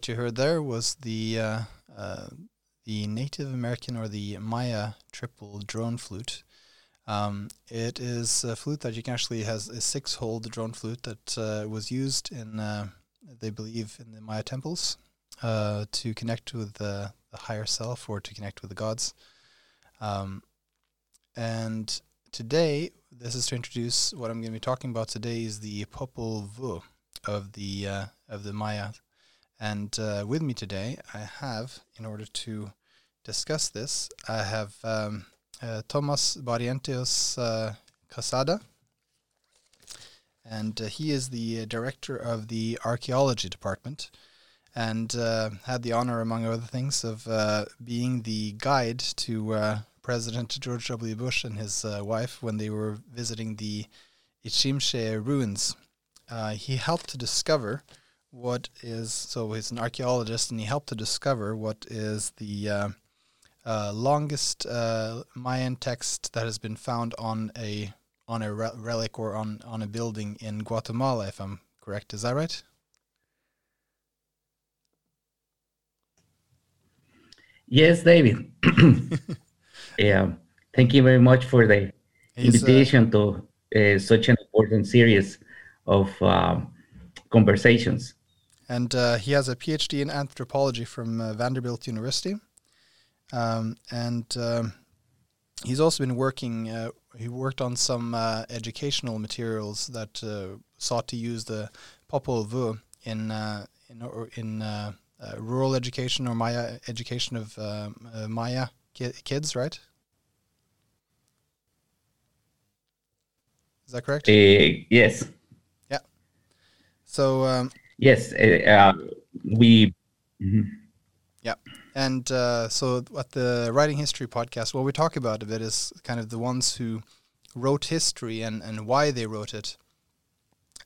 What you heard there was the uh, uh, the Native American or the Maya triple drone flute. Um, it is a flute that you can actually has a six-hole drone flute that uh, was used in uh, they believe in the Maya temples uh, to connect with the, the, higher self or to connect with the gods. Um, and today, this is to introduce what I'm going to be talking about today is the Popol Vuh of the uh, of the Maya and uh, with me today, I have, in order to discuss this, I have um, uh, Tomas Barrientos uh, Quezada. And uh, he is the director of the archaeology department and uh, had the honor, among other things, of uh, being the guide to President George W. Bush and his wife when they were visiting the Iximche ruins. he helped to discover what is so he's an archaeologist and he helped to discover what is the uh, uh, longest uh, Mayan text that has been found on a on a re- relic or on on a building in Guatemala, if I'm correct. Is that right? Yes, David. yeah, thank you very much for the He's, uh, invitation to uh, such an important series of um, conversations and uh, he has a PhD in anthropology from uh, Vanderbilt University. Um, and um, he's also been working. Uh, he worked on some uh, educational materials that uh, sought to use the Popol Vuh in uh, in in rural education or Maya education of Maya ki kids, right? Is that correct? yes. Yeah. So um, Yes, uh, uh, we. Mm-hmm. Yeah, and uh, so at the Writing History podcast, what we talk about a bit is kind of the ones who wrote history and, and why they wrote it,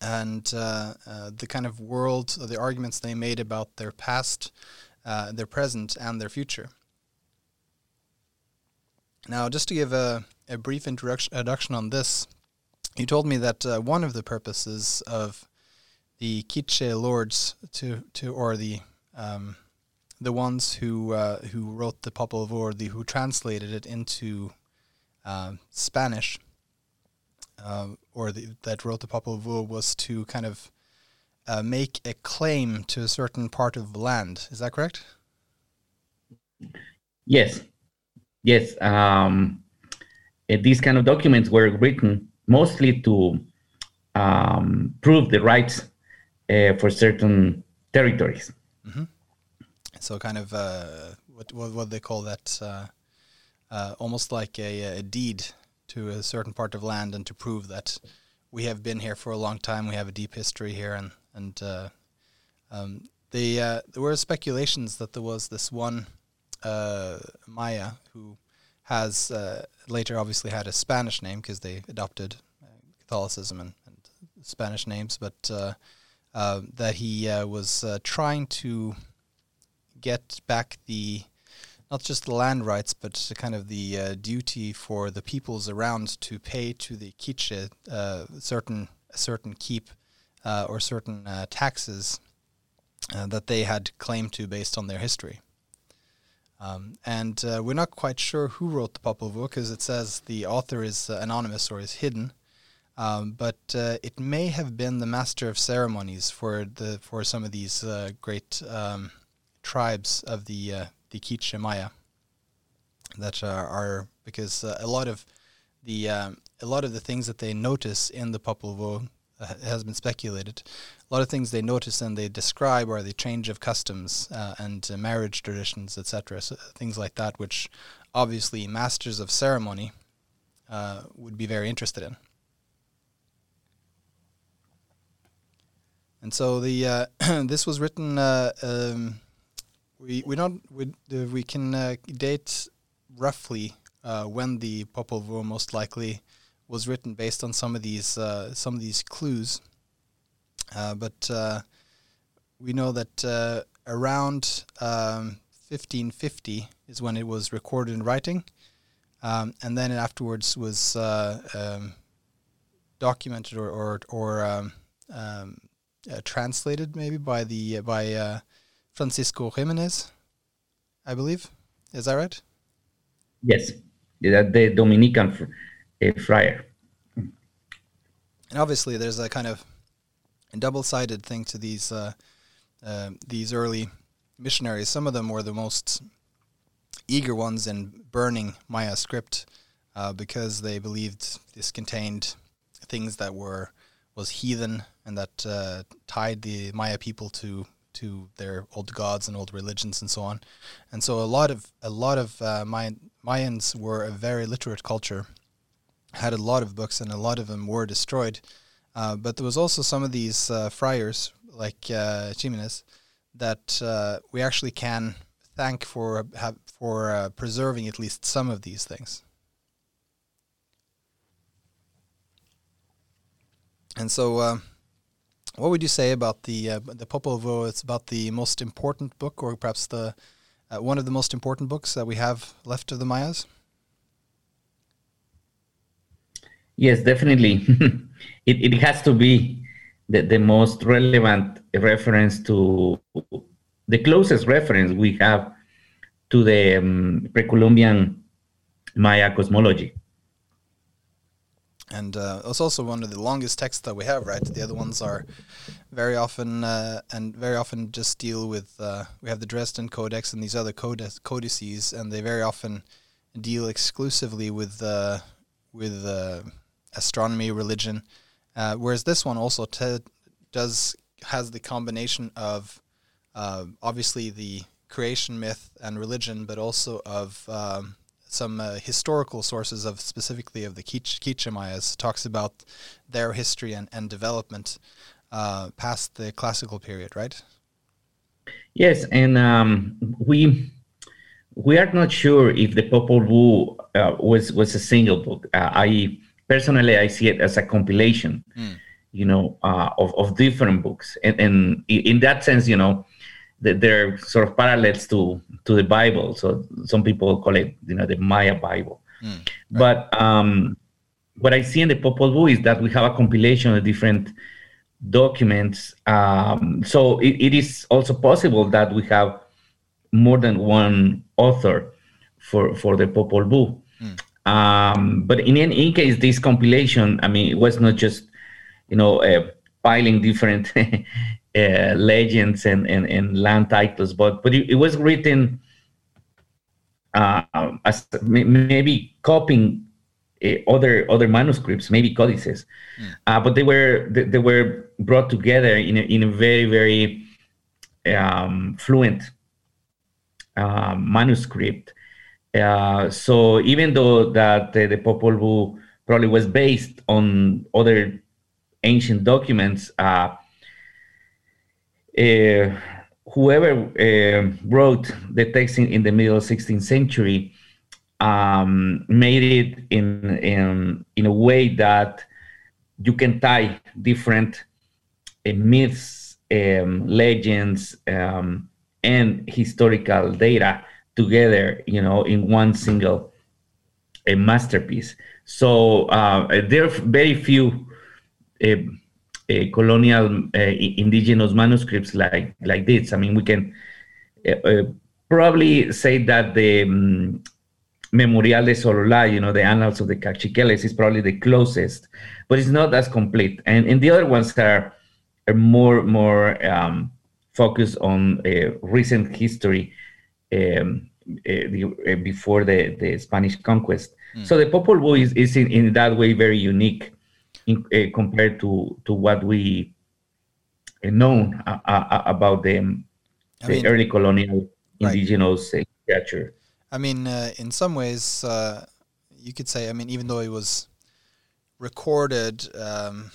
and uh, uh, the kind of world, or the arguments they made about their past, uh, their present, and their future. Now, just to give a, a brief introduction on this, you told me that one of the purposes of the Quiche lords to to or the um, the ones who uh, who wrote the Popol Vuh, the who translated it into uh, Spanish, uh, or the, that wrote the Popol Vuh was to kind of uh, make a claim to a certain part of land. Is that correct? Yes, yes. Um, eh, these kind of documents were written mostly to um, prove the rights uh, for certain territories. Mm-hmm. So, kind of uh, what, what what they call that? Uh, uh, almost like a, a, deed to a certain part of land, and to prove that we have been here for a long time. We have a deep history here, and and uh, um, the uh, there were speculations that there was this one Maya who has later obviously had a Spanish name because they adopted Catholicism and, and Spanish names, but uh, that he uh, was uh, trying to get back the not just the land rights, but kind of the uh, duty for the peoples around to pay to the Quiche uh, certain certain keep uh, or certain taxes that they had claim to based on their history. Um, and we're not quite sure who wrote the Popol Vuh because it says the author is anonymous or is hidden. Um, but uh, it may have been the master of ceremonies for the for some of these uh, great um, tribes of the uh, the Quiche that are, are because uh, a lot of the um, a lot of the things that they notice in the Popol Vuh uh, has been speculated. A lot of things they notice and they describe are the change of customs uh, and uh, marriage traditions, etc. So things like that, which obviously masters of ceremony would be very interested in. And so the uh, this was written. Uh, um, we we don't we uh, we can uh, date roughly uh, when the Popol Vuh most likely was written based on some of these uh, some of these clues. but we know that around um, 1550 is when it was recorded in writing, um, and then afterwards was um, documented or or, or um, um, uh, translated maybe by the by uh, Francisco Ximénez, I believe. Is that right? Yes, the Dominican friar. And obviously, there's a kind of double-sided thing to these uh, uh, these early missionaries. Some of them were the most eager ones in burning Maya script uh, because they believed this contained things that were was heathen and that uh, tied the Maya people to to their old gods and old religions and so on. And so a lot of a lot of uh, Mayan, Mayans were a very literate culture, had a lot of books, and a lot of them were destroyed. Uh, but there was also some of these uh, friars like uh, Ximénez that uh, we actually can thank for have, for preserving at least some of these things. And so, uh, what would you say about the uh, the Popol Vuh? It's about the most important book, or perhaps the uh, one of the most important books that we have left of the Mayas. Yes, definitely. it it has to be the, the most relevant reference to the closest reference we have to the um, pre-Columbian Maya cosmology and uh, it's also one of the longest texts that we have, right? The other ones are very often uh, and very often just deal with. Uh, we have the Dresden Codex and these other codices, and they very often deal exclusively with uh, with uh, astronomy, religion. Uh, whereas this one also does has the combination of obviously the creation myth and religion, but also of um, some uh, historical sources of specifically of the Mayas talks about their history and, and development uh, past the classical period, right? Yes, and um, we we are not sure if the Popol Vuh uh, was was a single book. Uh, I personally I see it as a compilation, mm. you know, uh, of of different books, and, and in that sense, you know, they're sort of parallels to to the Bible. So some people call it, you know, the Maya Bible. Mm, right. But um, what I see in the Popol Vuh is that we have a compilation of different documents. Um, so it, it is also possible that we have more than one author for for the Popol Vuh. Mm. Um, but in any case, this compilation, I mean, it was not just, you know, uh, piling different uh, legends and, and, and land titles, but but it, it was written uh, as maybe copying uh, other other manuscripts, maybe codices, mm. but they were they, they, were brought together in a, in a very very um, fluent um, manuscript. Uh, so even though that the Popol Vuh probably was based on other ancient documents, uh, uh, whoever uh, wrote the text in, in, the middle 16th century um, made it in, in, in a way that you can tie different uh, myths, um, legends, um, and historical data together, you know, in one single a masterpiece. So uh, there are very few colonial uh, indigenous manuscripts like like this. I mean, we can uh, probably say that the um, Memorial de Sololá, you know, the Annals of the Cachiqueles, is probably the closest, but it's not as complete. And and the other ones are are more more um, focused on recent history. Um, uh, the, uh, before the, the Spanish conquest. Mm. So the Popol Vuh is, is in, in that way very unique in, uh, compared to to what we uh, known uh, uh, about the, the mean, early colonial indigenous right. culture. I mean, in some ways, you could say. I mean, even though it was recorded. Um,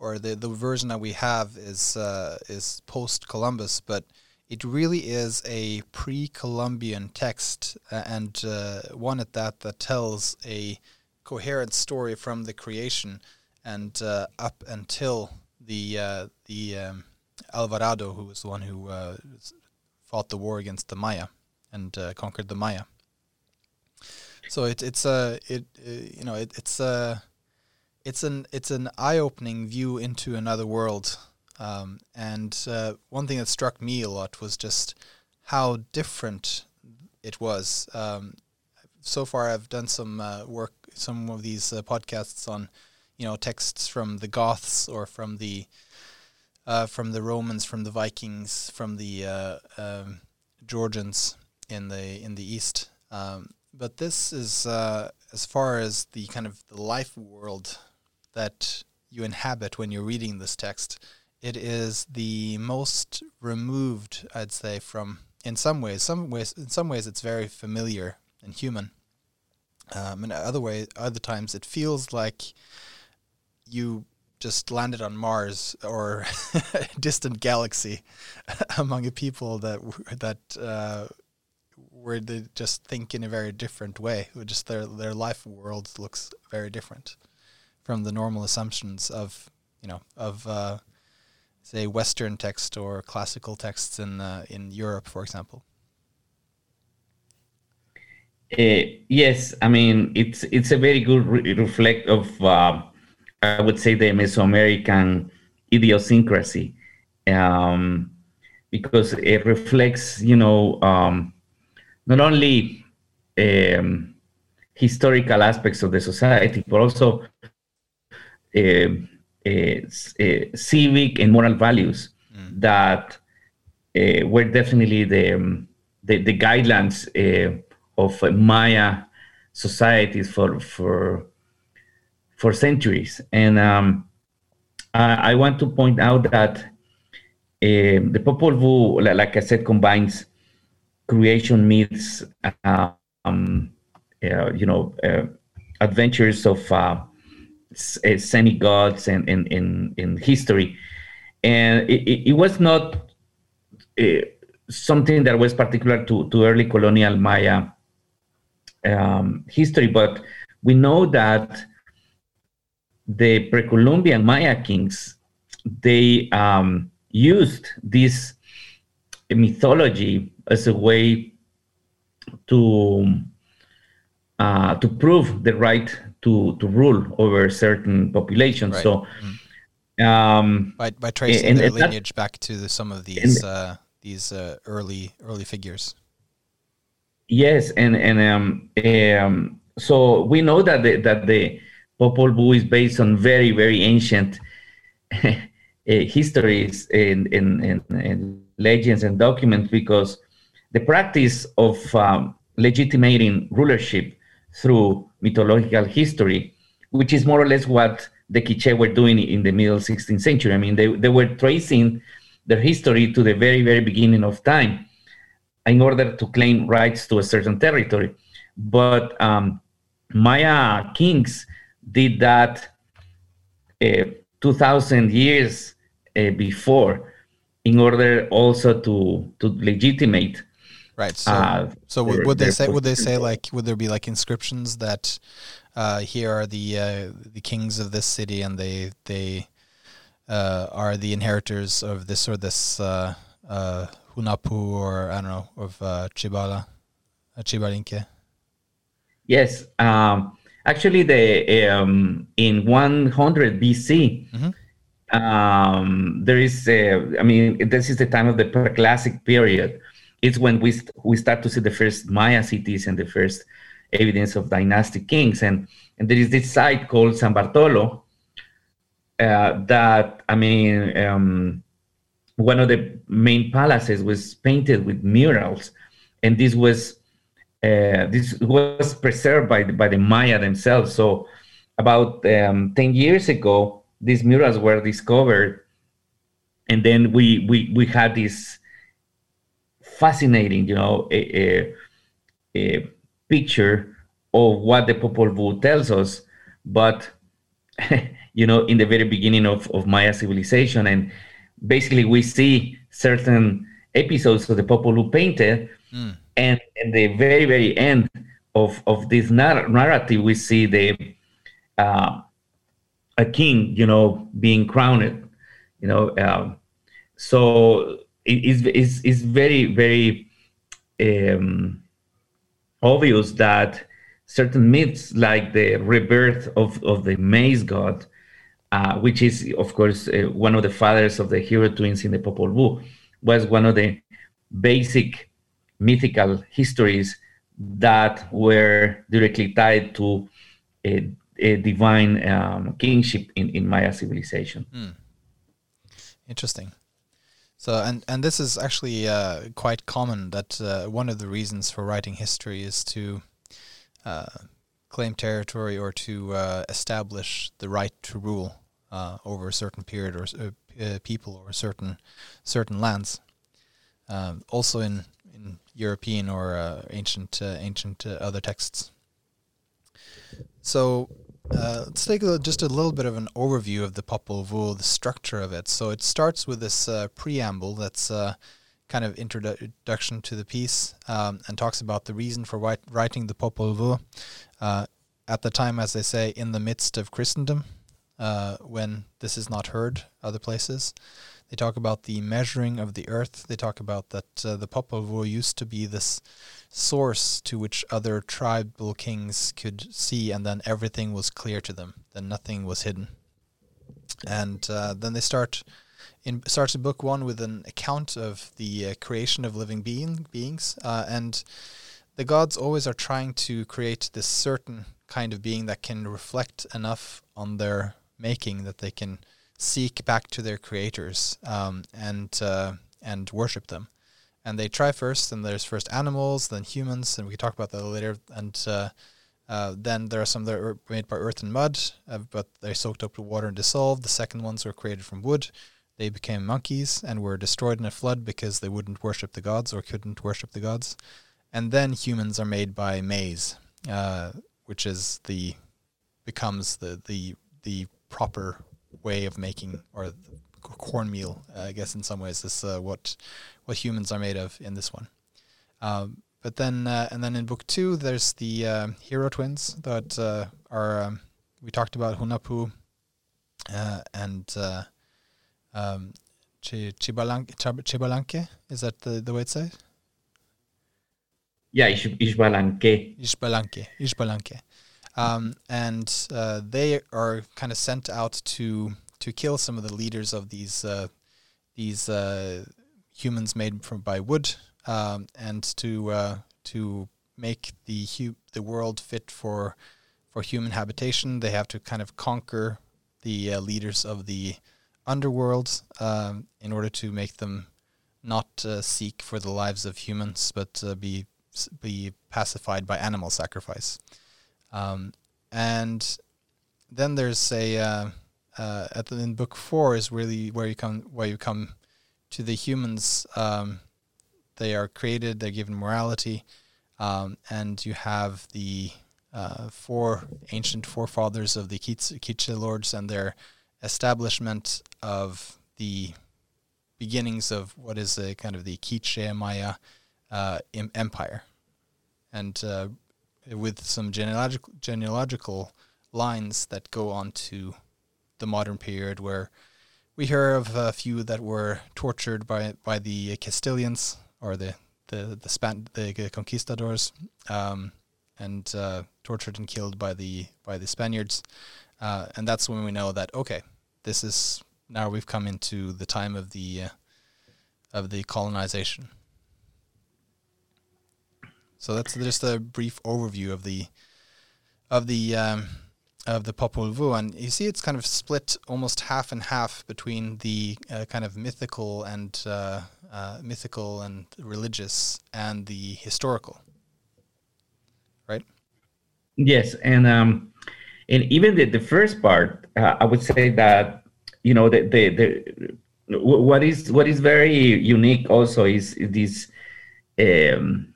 or the, the version that we have is uh, is post Columbus, but it really is a pre-Columbian text uh, and uh, one at that that tells a coherent story from the creation and uh, up until the uh, the um, Alvarado, who was the one who uh, fought the war against the Maya and conquered the Maya. So it, it's a it you know it, it's a it's an it's an eye opening view into another world Um, and uh, one thing that struck me a lot was just how different it was. Um, so far, I've done some uh, work, some of these uh, podcasts on, you know, texts from the Goths or from the uh, from the Romans, from the Vikings, from the uh, um, Georgians in the in the East. Um, but this is uh, as far as the kind of the life world that you inhabit when you're reading this text. It is the most removed, I'd say, from in some ways. Some ways, in some ways, it's very familiar and human. Um, and other way, other times, it feels like you just landed on Mars or a distant galaxy among a people that that uh, where they just think in a very different way. Just their their life world looks very different from the normal assumptions of you know of uh, say Western text or classical texts in uh, in Europe, for example. Uh, yes, I mean it's it's a very good re- reflect of uh, I would say the Mesoamerican idiosyncrasy um, because it reflects you know um, not only um, historical aspects of the society but also uh, uh, civic and moral values mm. that uh, were definitely the um, the, the guidelines of Maya societies for for for centuries. And um, I, I, want to point out that uh, the Popol Vuh, like I said, combines creation myths, um, uh, you know, uh, adventures of uh, semi-gods and in, in, in history. And it, it was not uh, something that was particular to, to early colonial Maya um, history, but we know that the pre-Columbian Maya kings they um, used this mythology as a way to uh, to prove the right to to rule over certain populations. Right. So. Mm. Um, by, by tracing and, their and lineage back to the, some of these uh, these uh, early early figures. Yes, and and um, um, so we know that the, that the Popol Vuh is based on very very ancient uh, histories and, and, and, and, legends and documents because the practice of um, legitimating rulership through mythological history, which is more or less what the Quiche were doing in the middle 16th century. I mean, they, they were tracing their history to the very, very beginning of time in order to claim rights to a certain territory. But um, Maya kings did that uh, 2000 years uh, before in order also to to legitimate right so uh, so their, would they say would they say like would there be like inscriptions that uh, here are the uh, the kings of this city and they they uh, are the inheritors of this or this Hunahpu or I don't know of uh, Chibala, Chibalinque? Yes, um, actually, the um, in 100 BC, mm-hmm. um, there is. A, I mean, this is the time of the preclassic period. It's when we st- we start to see the first Maya cities and the first evidence of dynastic kings, and and there is this site called San Bartolo. Uh, that I mean, um, one of the main palaces was painted with murals, and this was uh, this was preserved by the, by the Maya themselves. So, about um, ten years ago, these murals were discovered, and then we we we had this fascinating, you know, a, a, a picture of what the Popol Vuh tells us, but you know, in the very beginning of, of Maya civilization and basically we see certain episodes of the Popol Vuh painted, mm. And in the very very end of of this nar- narrative, we see the uh, a king, you know, being crowned, you know. Um, so it is is is very very um, obvious that certain myths like the rebirth of, of the maize god uh, which is, of course, uh, one of the fathers of the hero twins in the Popol Vuh, was one of the basic mythical histories that were directly tied to a, a divine um, kingship in, in Maya civilization. Mm. Interesting. So, and and this is actually uh, quite common. That uh, one of the reasons for writing history is to uh, claim territory or to uh, establish the right to rule uh, over a certain period or uh, people or certain certain lands. Um, also in in European or ancient ancient other texts. So uh, let's take a, just a little bit of an overview of the Popol Vuh, the structure of it. So it starts with this uh, preamble that's uh, kind of introduction to the piece um, and talks about the reason for writing the Popol Vuh uh, at the time, as they say, in the midst of Christendom, uh, when this is not heard other places. They talk about the measuring of the earth. They talk about that uh, the Popol Vuh used to be this source to which other tribal kings could see, and then everything was clear to them. Then nothing was hidden. And uh, then they start in starts in book one with an account of the uh, creation of living being beings, uh, and the gods always are trying to create this certain kind of being that can reflect enough on their making that they can seek back to their creators um, and uh, and worship them and they try first, and there's first animals, then humans, and we can talk about that later. And uh, uh, then there are some that are made by earth and mud, uh, but they're soaked up with water and dissolved. The second ones were created from wood. They became monkeys and were destroyed in a flood because they wouldn't worship the gods or couldn't worship the gods. And then humans are made by maize, uh, which is the becomes the the the proper way of making or cornmeal. Uh, I guess in some ways this is uh, what what humans are made of in this one. Um, but then uh, and then in book two, there's the uh, hero twins that uh, are um, we talked about Hunahpu uh, and um, Chibalanque, Chibalanque. Is that the, the way it's said? Yeah, Xbalanque. Xbalanque. Xbalanque. Um, and uh, they are kind of sent out to to kill some of the leaders of these uh, these uh, humans made from by wood, um, and to uh, to make the hu- the world fit for for human habitation. They have to kind of conquer the uh, leaders of the underworld um, in order to make them not uh, seek for the lives of humans, but be be pacified by animal sacrifice. Um, and then there's a uh, at the, in book four is really where you come where you come to the humans. Um, they are created. They're given morality, um, and you have the uh, four ancient forefathers of the Quiche lords and their establishment of the beginnings of what is a kind of the Quiche Maya uh, empire, and uh, with some genealogical genealogical lines that go on to the modern period where we hear of a few that were tortured by by the Castilians or the the the Span the conquistadors, um, and uh, tortured and killed by the by the Spaniards, uh, and that's when we know that okay, this is now we've come into the time of the uh, of the colonization. So that's just a brief overview of the of the um, of the Popol Vuh, and you see it's kind of split almost half and half between the uh, kind of mythical and uh, uh, mythical and religious and the historical, right? Yes, and um, and even the, the first part, uh, I would say that you know the, the the what is what is very unique also is this um,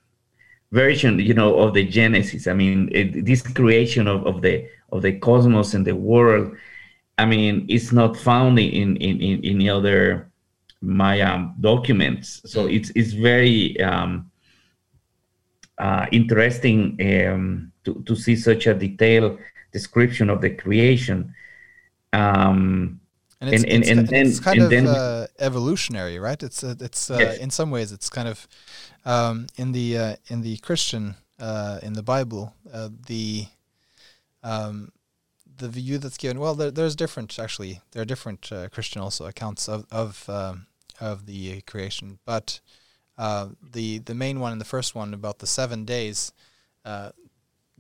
version you know of the Genesis. I mean, it, this creation of, of the of the cosmos and the world, I mean, it's not found in in in any other Maya documents. So it's it's very um, uh, interesting um, to to see such a detailed description of the creation. Um, and it's, and, it's, and, and then, it's kind of then, uh, evolutionary, right? It's uh, it's uh, yes. in some ways it's kind of um, in the uh, in the Christian uh, in the Bible the um, the view that's given. Well, there, there's different actually. There are different uh, Christian also accounts of of um, of the creation, but uh, the the main one and the first one about the seven days, uh,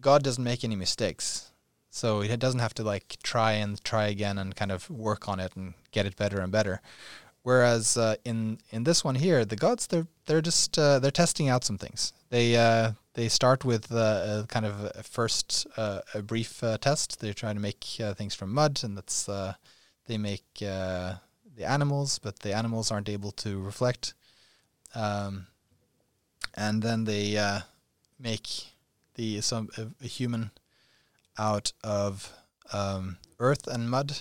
God doesn't make any mistakes, so he doesn't have to like try and try again and kind of work on it and get it better and better. Whereas uh, in in this one here, the gods they're they're just uh, they're testing out some things. They uh, they start with uh, a kind of a first uh, a brief uh, test. They're trying to make things from mud, and that's they make the animals, but the animals aren't able to reflect. Um, and then they make the some a, human out of um, earth and mud,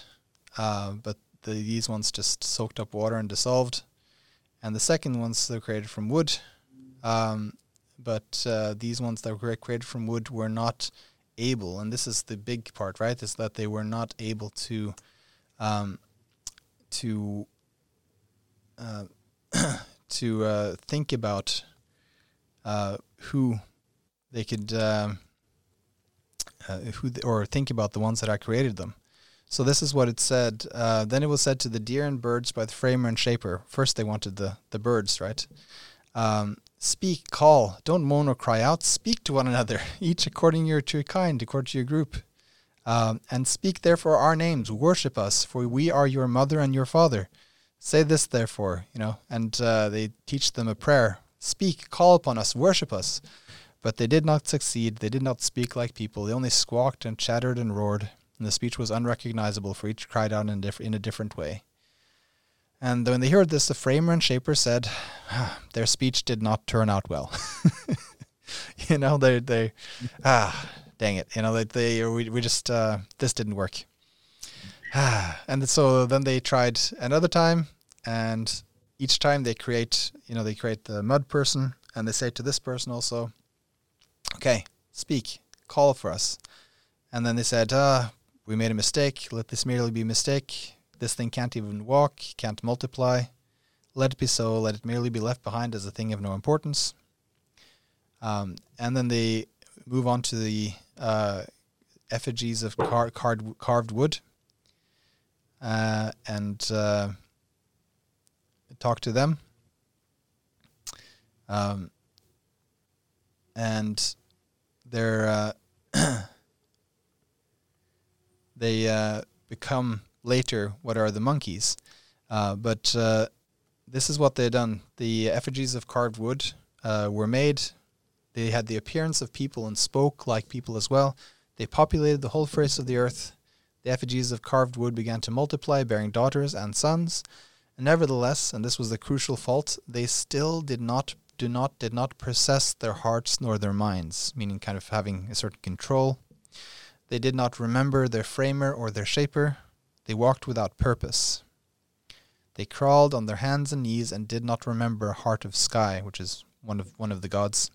but the, these ones just soaked up water and dissolved. And the second ones they're created from wood. Um, but uh, these ones that were created from wood were not able, and this is the big part, right? Is that they were not able to um, to uh, to uh, think about uh, who they could um, uh, who th- or think about the ones that I created them. So this is what it said. Uh, then it was said to the deer and birds by the framer and shaper. First they wanted the, the birds, right? Um, speak, call, don't moan or cry out. Speak to one another, each according your, to your kind, according to your group. Um, and speak therefore our names, worship us, for we are your mother and your father. Say this therefore, you know, and uh, they teach them a prayer. Speak, call upon us, worship us. But they did not succeed. They did not speak like people. They only squawked and chattered and roared and the speech was unrecognizable, for each cried out in, diff- in a different way. And when they heard this, the framer and shaper said, ah, "Their speech did not turn out well." you know, they they ah, dang it, you know, they, they we we just uh, this didn't work. Ah, and so then they tried another time, and each time they create, you know, they create the mud person, and they say to this person also, "Okay, speak, call for us." And then they said, uh, we made a mistake. Let this merely be a mistake. This thing can't even walk, can't multiply. Let it be so. Let it merely be left behind as a thing of no importance. Um, and then they move on to the uh, effigies of car- card- carved wood uh, and uh, talk to them. Um, and they're uh, they uh, become later what are the monkeys. Uh, but uh, this is what they had done. The effigies of carved wood uh, were made. They had the appearance of people and spoke like people as well. They populated the whole face of the earth. The effigies of carved wood began to multiply, bearing daughters and sons. And nevertheless, and this was the crucial fault, they still did not do not did not possess their hearts nor their minds, meaning kind of having a certain control they did not remember their framer or their shaper. They walked without purpose. They crawled on their hands and knees and did not remember Heart of Sky, which is one of one of the gods.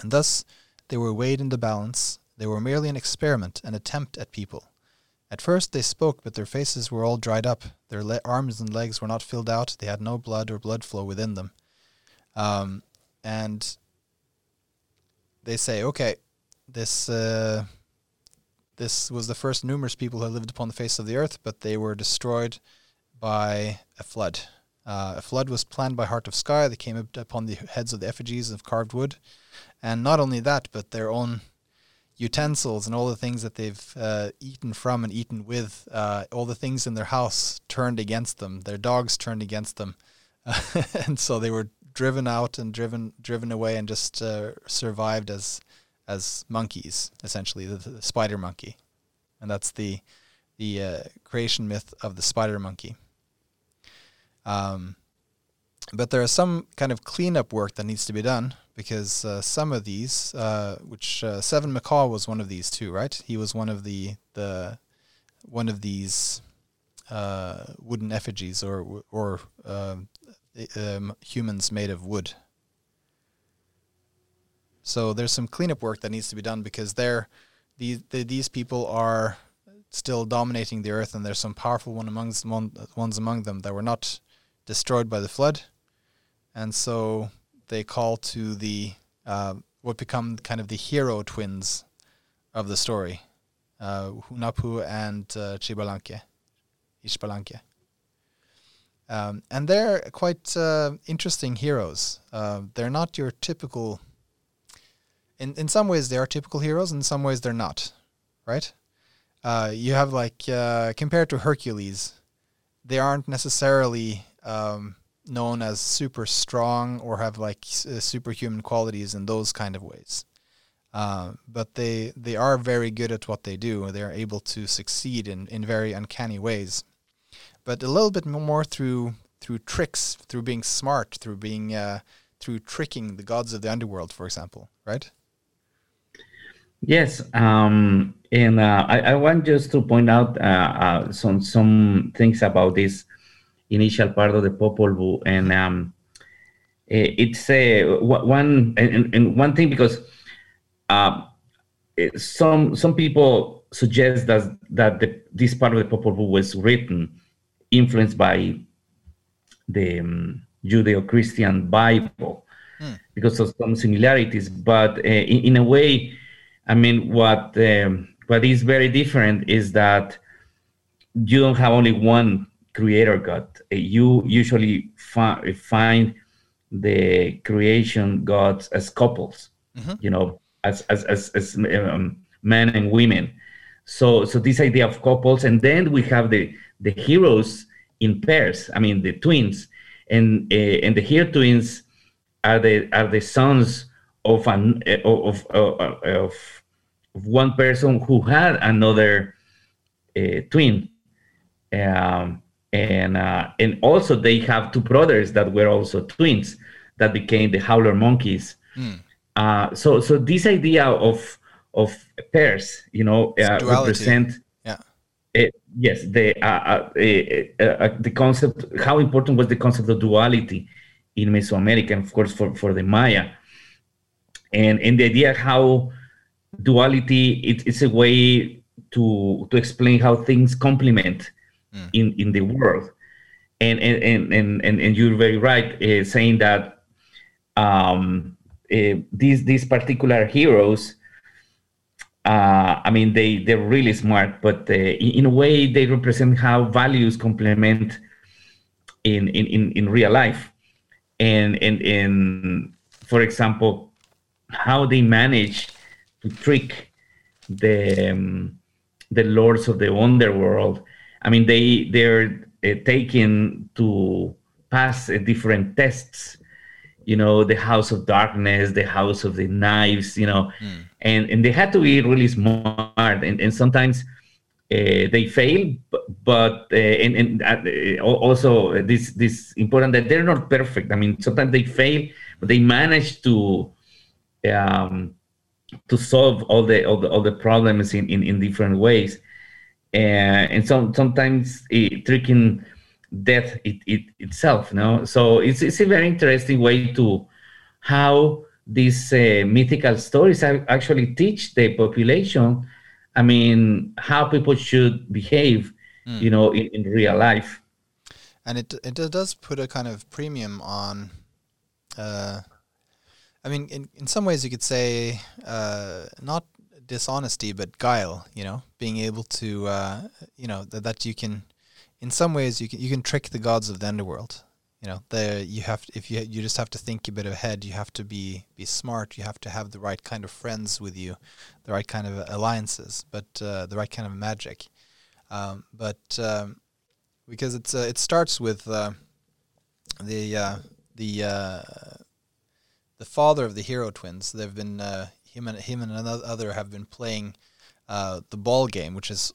And thus they were weighed in the balance. They were merely an experiment, an attempt at people. At first they spoke, but their faces were all dried up. Their le- arms and legs were not filled out. They had no blood or blood flow within them. Um, and they say, okay, this uh, this was the first numerous people who lived upon the face of the earth, but they were destroyed by a flood. Uh, a flood was planned by Heart of Sky that came upon the heads of the effigies of carved wood. And not only that, but their own utensils and all the things that they've uh, eaten from and eaten with, uh, all the things in their house turned against them. Their dogs turned against them. and so they were driven out and driven driven away and just uh, survived as as monkeys, essentially the, the spider monkey, and that's the the uh, creation myth of the spider monkey. Um, but there is some kind of cleanup work that needs to be done because uh, some of these, uh, which uh, Seven Macaw was one of these too, right? He was one of the the one of these uh, wooden effigies or or um, um, humans made of wood. So there's some cleanup work that needs to be done because they're these the, these people are still dominating the earth, and there's some powerful one amongst one, ones among them that were not destroyed by the flood, and so they call to the uh, what become kind of the hero twins of the story. uh, Hunahpu and uh, Chibalanque, Xbalanque. Um, and they're quite uh, interesting heroes. Uh, they're not your typical. In in some ways, they are typical heroes. In some ways, they're not. Right? Uh, you have like uh, compared to Hercules, they aren't necessarily um, known as super strong or have like uh, superhuman qualities in those kind of ways. Uh, but they they are very good at what they do. They are able to succeed in, in very uncanny ways but a little bit more through through tricks, through being smart, through being uh, through tricking the gods of the underworld, for example, right? Yes, um, and uh, I, I, want just to point out uh, uh some some things about this initial part of the Popol Vuh, and um, it's uh, one and, and, one thing because uh, some some people suggest that that the, this part of the Popol Vuh was written influenced by the um, Judeo-Christian Bible hmm. because of some similarities. But uh, in, in, a way, I mean, what um, what is very different is that you don't have only one creator God. You usually fi- find the creation gods as couples. Mm-hmm. You know, as as as, as um, men and women. So so this idea of couples, and then we have the the heroes in pairs. I mean, the twins, and uh, and the hero twins are the are the sons of an of, of, of, of one person who had another uh, twin, um, and uh, and also they have two brothers that were also twins that became the Howler monkeys. Mm. Uh, so so this idea of of pairs, you know, uh, represent uh, yes, the uh, uh, the concept. How important was the concept of duality in Mesoamerica, and of course for, for the Maya, and and the idea how duality it, it's a way to to explain how things complement mm. in in the world, and and and and and, and you're very right uh, saying that um, uh, these these particular heroes uh, I mean, they they're really smart, but uh, in a way, they represent how values complement in in in, in real life, and and in for example, how they manage to trick the um, the lords of the underworld. I mean, they they're uh, taken to pass uh, different tests you know the house of darkness the house of the knives you know mm. and and they had to be really smart and, and sometimes uh, they fail but, but uh, and, and uh, also this this important that they're not perfect i mean sometimes they fail but they manage to um, to solve all the all the, all the problems in, in, in different ways. And and some sometimes uh, tricking death it, it itself no? So it's, it's a very interesting way to how these uh, mythical stories actually teach the population i mean how people should behave mm. you know in, in real life. And it it does put a kind of premium on uh, I mean, in, in some ways, you could say uh, not dishonesty, but guile. You know, being able to, uh, you know, that, that you can in some ways you can you can trick the gods of the underworld. You know, the you have if you you just have to think a bit ahead. You have to be be smart. You have to have the right kind of friends with you, the right kind of alliances, but uh, the right kind of magic. Um, but um, because it's uh, it starts with uh, the uh, the the father of the hero twins. They've been uh, him and him and another have been playing the ball game, which is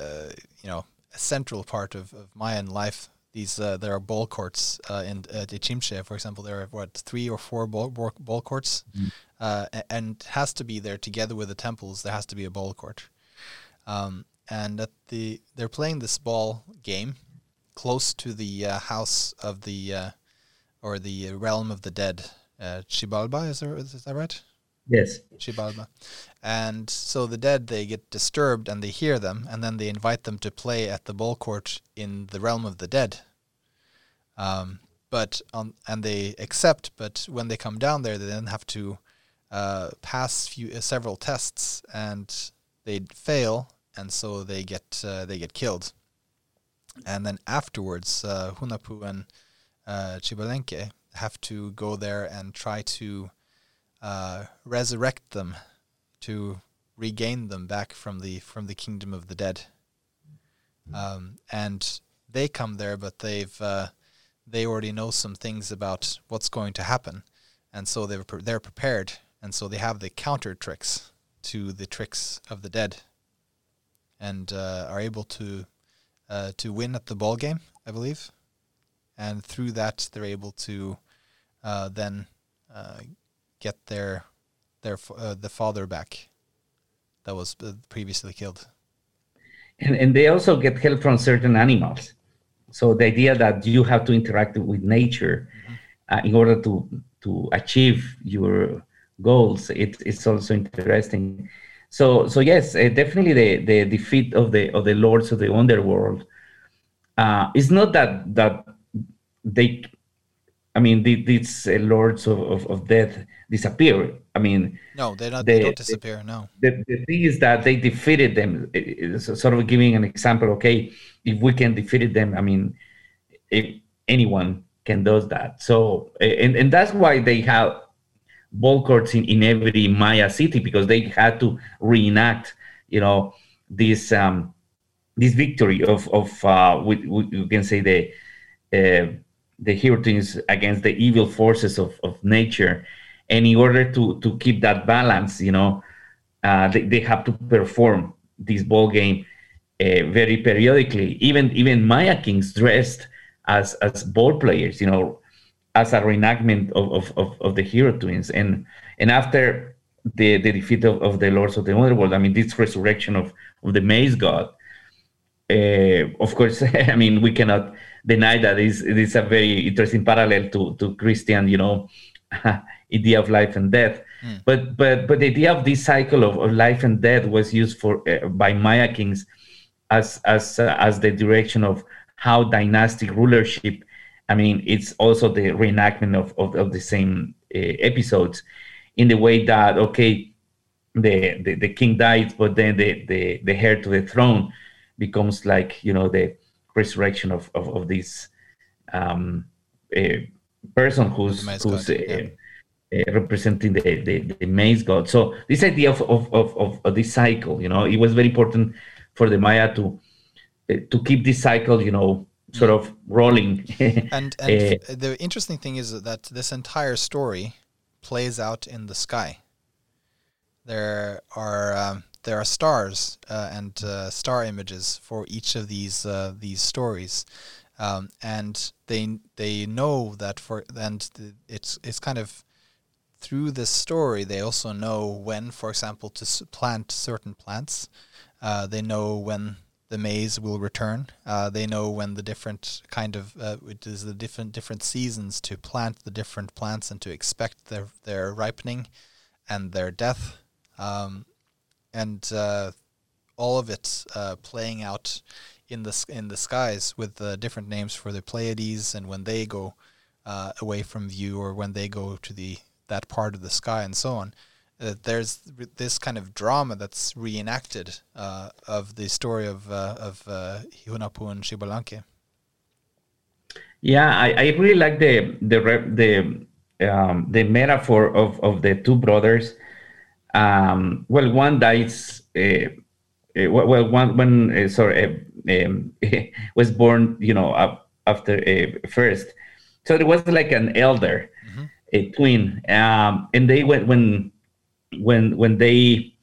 you know a central part of, of Mayan life. These uh, there are ball courts uh, in uh, Chimche, for example. There are what three or four ball ball, courts, mm. uh, and has to be there together with the temples. There has to be a ball court, um, and at the they're playing this ball game close to the uh, house of the uh, or the realm of the dead. Uh, Xibalba, is, there, is that right? Yes. Xibalba. And so the dead, they get disturbed and they hear them, and then they invite them to play at the ball court in the realm of the dead. Um, but on, and they accept, but when they come down there, they then have to uh, pass few, uh, several tests, and they fail, and so they get uh, they get killed. And then afterwards, uh, Hunahpu and uh, Xbalanque have to go there and try to uh, resurrect them, to regain them back from the from the kingdom of the dead. Um, and they come there, but they've uh, they already know some things about what's going to happen, and so they're pre- they're prepared, and so they have the counter tricks to the tricks of the dead, and uh, are able to uh, to win at the ball game, I believe, and through that they're able to uh, then uh, get their their uh, the father back that was previously killed. And, and they also get help from certain animals. So the idea that you have to interact with nature mm-hmm. uh, in order to to achieve your goals, it, it's also interesting. So so yes, uh, definitely the, the defeat of the of the lords of the underworld. Uh, it's not that that they I mean, the, these uh, lords of, of, of, death disappear. I mean, no, they're not. They, they don't disappear. They, no. The, the thing is that they defeated them. It's sort of giving an example. Okay, if we can defeat them, I mean, if anyone can does that. So, and and that's why they have ball courts in, in every Maya city because they had to reenact, you know, this um, this victory of of uh, we, we, you can say the. Uh, the hero twins against the evil forces of, of nature. And in order to, to keep that balance, you know, uh, they, they have to perform this ball game uh, very periodically. Even even Maya kings dressed as as ball players, you know, as a reenactment of, of, of, of the hero twins. And and after the, the defeat of, of the lords of the underworld, I mean, this resurrection of, of the maize god, uh, of course, I mean, we cannot deny that is it is a very interesting parallel to to Christian, you know, idea of life and death. Mm. But but but the idea of this cycle of, of life and death was used for uh, by Maya kings as as uh, as the direction of how dynastic rulership. I mean, it's also the reenactment of of, of the same uh, episodes, in the way that okay, the, the the king dies, but then the the the heir to the throne becomes like you know the resurrection of of, of this um, person who's who's uh, yeah. uh, representing the, the the maize god. So this idea of of, of of this cycle, you know, it was very important for the Maya to uh, to keep this cycle, you know, sort of rolling. and and uh, the interesting thing is that this entire story plays out in the sky. There are um, there are stars uh, and uh, star images for each of these uh, these stories, um, and they they know that for and it's it's kind of through this story they also know when, for example, to plant certain plants. Uh, they know when the maize will return. Uh, they know when the different kind of uh, it is the different different seasons to plant the different plants and to expect their their ripening and their death. Um, and uh, all of it uh, playing out in the in the skies with uh, different names for the Pleiades and when they go uh, away from view or when they go to the that part of the sky and so on. Uh, there's this kind of drama that's reenacted of the story of of Hunahpu and Xbalanque. Yeah, I, I really like the the the um, the metaphor of, of the two brothers um, well, one dies. Uh, uh, well, one one uh, sorry um, was born, you know, after first. So there was like an elder, mm-hmm. a twin, um, and they went when when when they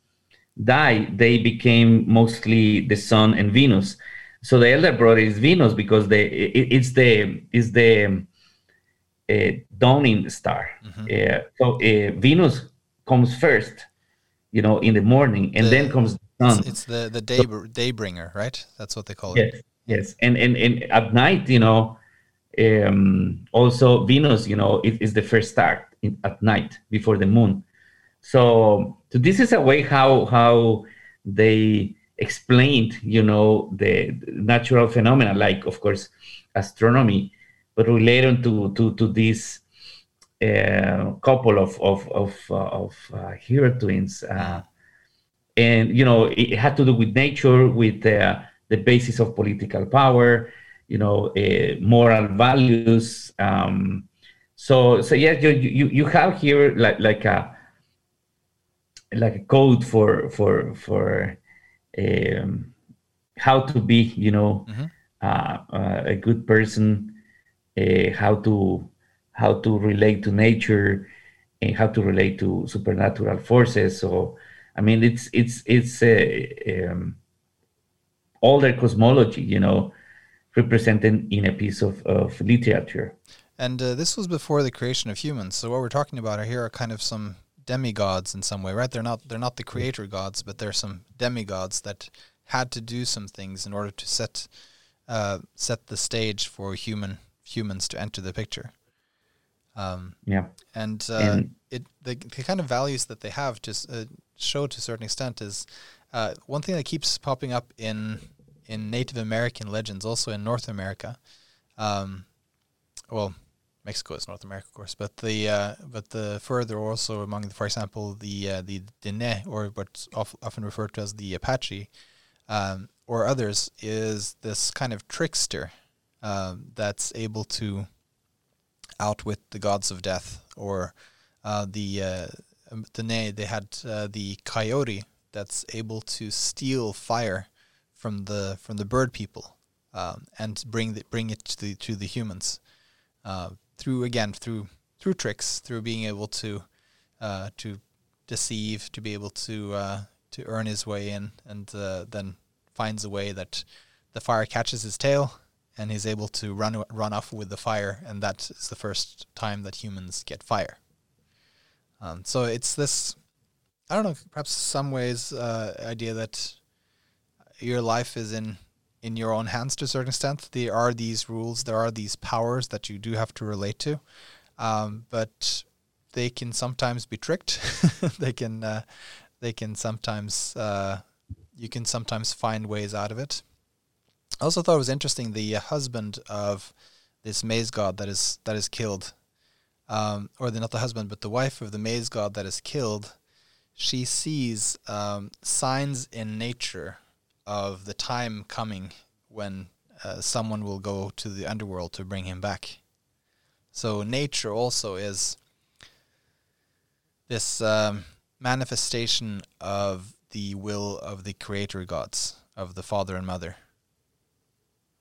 died, they became mostly the Sun and Venus. So the elder brother is Venus because the it, it's the is the uh, dawning star. Mm-hmm. Uh, so uh, Venus comes first, you know, in the morning, and the, then comes the sun. It's, the the day so, daybringer, right? That's what they call yes, it. Yes, and and and at night, you know, um, also Venus, you know, it is the first star in, at night before the moon. So, so this is a way how how they explained, you know, the natural phenomena, like of course astronomy, but related to to to this a couple of of of, uh, of uh, hero twins. Uh, and you know it had to do with nature, with uh, the basis of political power, you know, uh, moral values. Um, so so yeah, you, you you have here like like a like a code for for for um, how to be, you know, mm-hmm. uh, uh, a good person, uh, how to how to relate to nature, and how to relate to supernatural forces. So, I mean, it's it's it's a, um, all their cosmology, you know, represented in a piece of, of literature. And uh, this was before the creation of humans. So what we're talking about here are kind of some demigods in some way, right? They're not they're not the creator gods, but they're some demigods that had to do some things in order to set uh, set the stage for human humans to enter the picture. Um, yeah, and, uh, and it the, the, kind of values that they have just uh, show to a certain extent is uh, one thing that keeps popping up in in Native American legends, also in North America. Um, well, Mexico is North America, of course, but the uh, but the further also among, the, for example, the uh, the Dene or what's often referred to as the Apache, um, or others, is this kind of trickster um, that's able to outwit the gods of death, or uh, the uh, Dene they had uh, the coyote that's able to steal fire from the from the bird people um, and bring the, bring it to the to the humans uh, through again through through tricks through being able to uh, to deceive to be able to uh, to earn his way in and then finds a way that the fire catches his tail and he's able to run run off with the fire and that is the first time that humans get fire um, so it's this I don't know perhaps some ways uh, idea that your life is in in your own hands to a certain extent. There are these rules, there are these powers that you do have to relate to, um, but they can sometimes be tricked. they can uh, they can sometimes uh, you can sometimes find ways out of it. I also thought it was interesting the husband of this maize god that is that is killed, um, or the, not the husband, but the wife of the maize god that is killed. She sees um, signs in nature of the time coming when uh, someone will go to the underworld to bring him back. So nature also is this um, manifestation of the will of the creator gods, of the father and mother.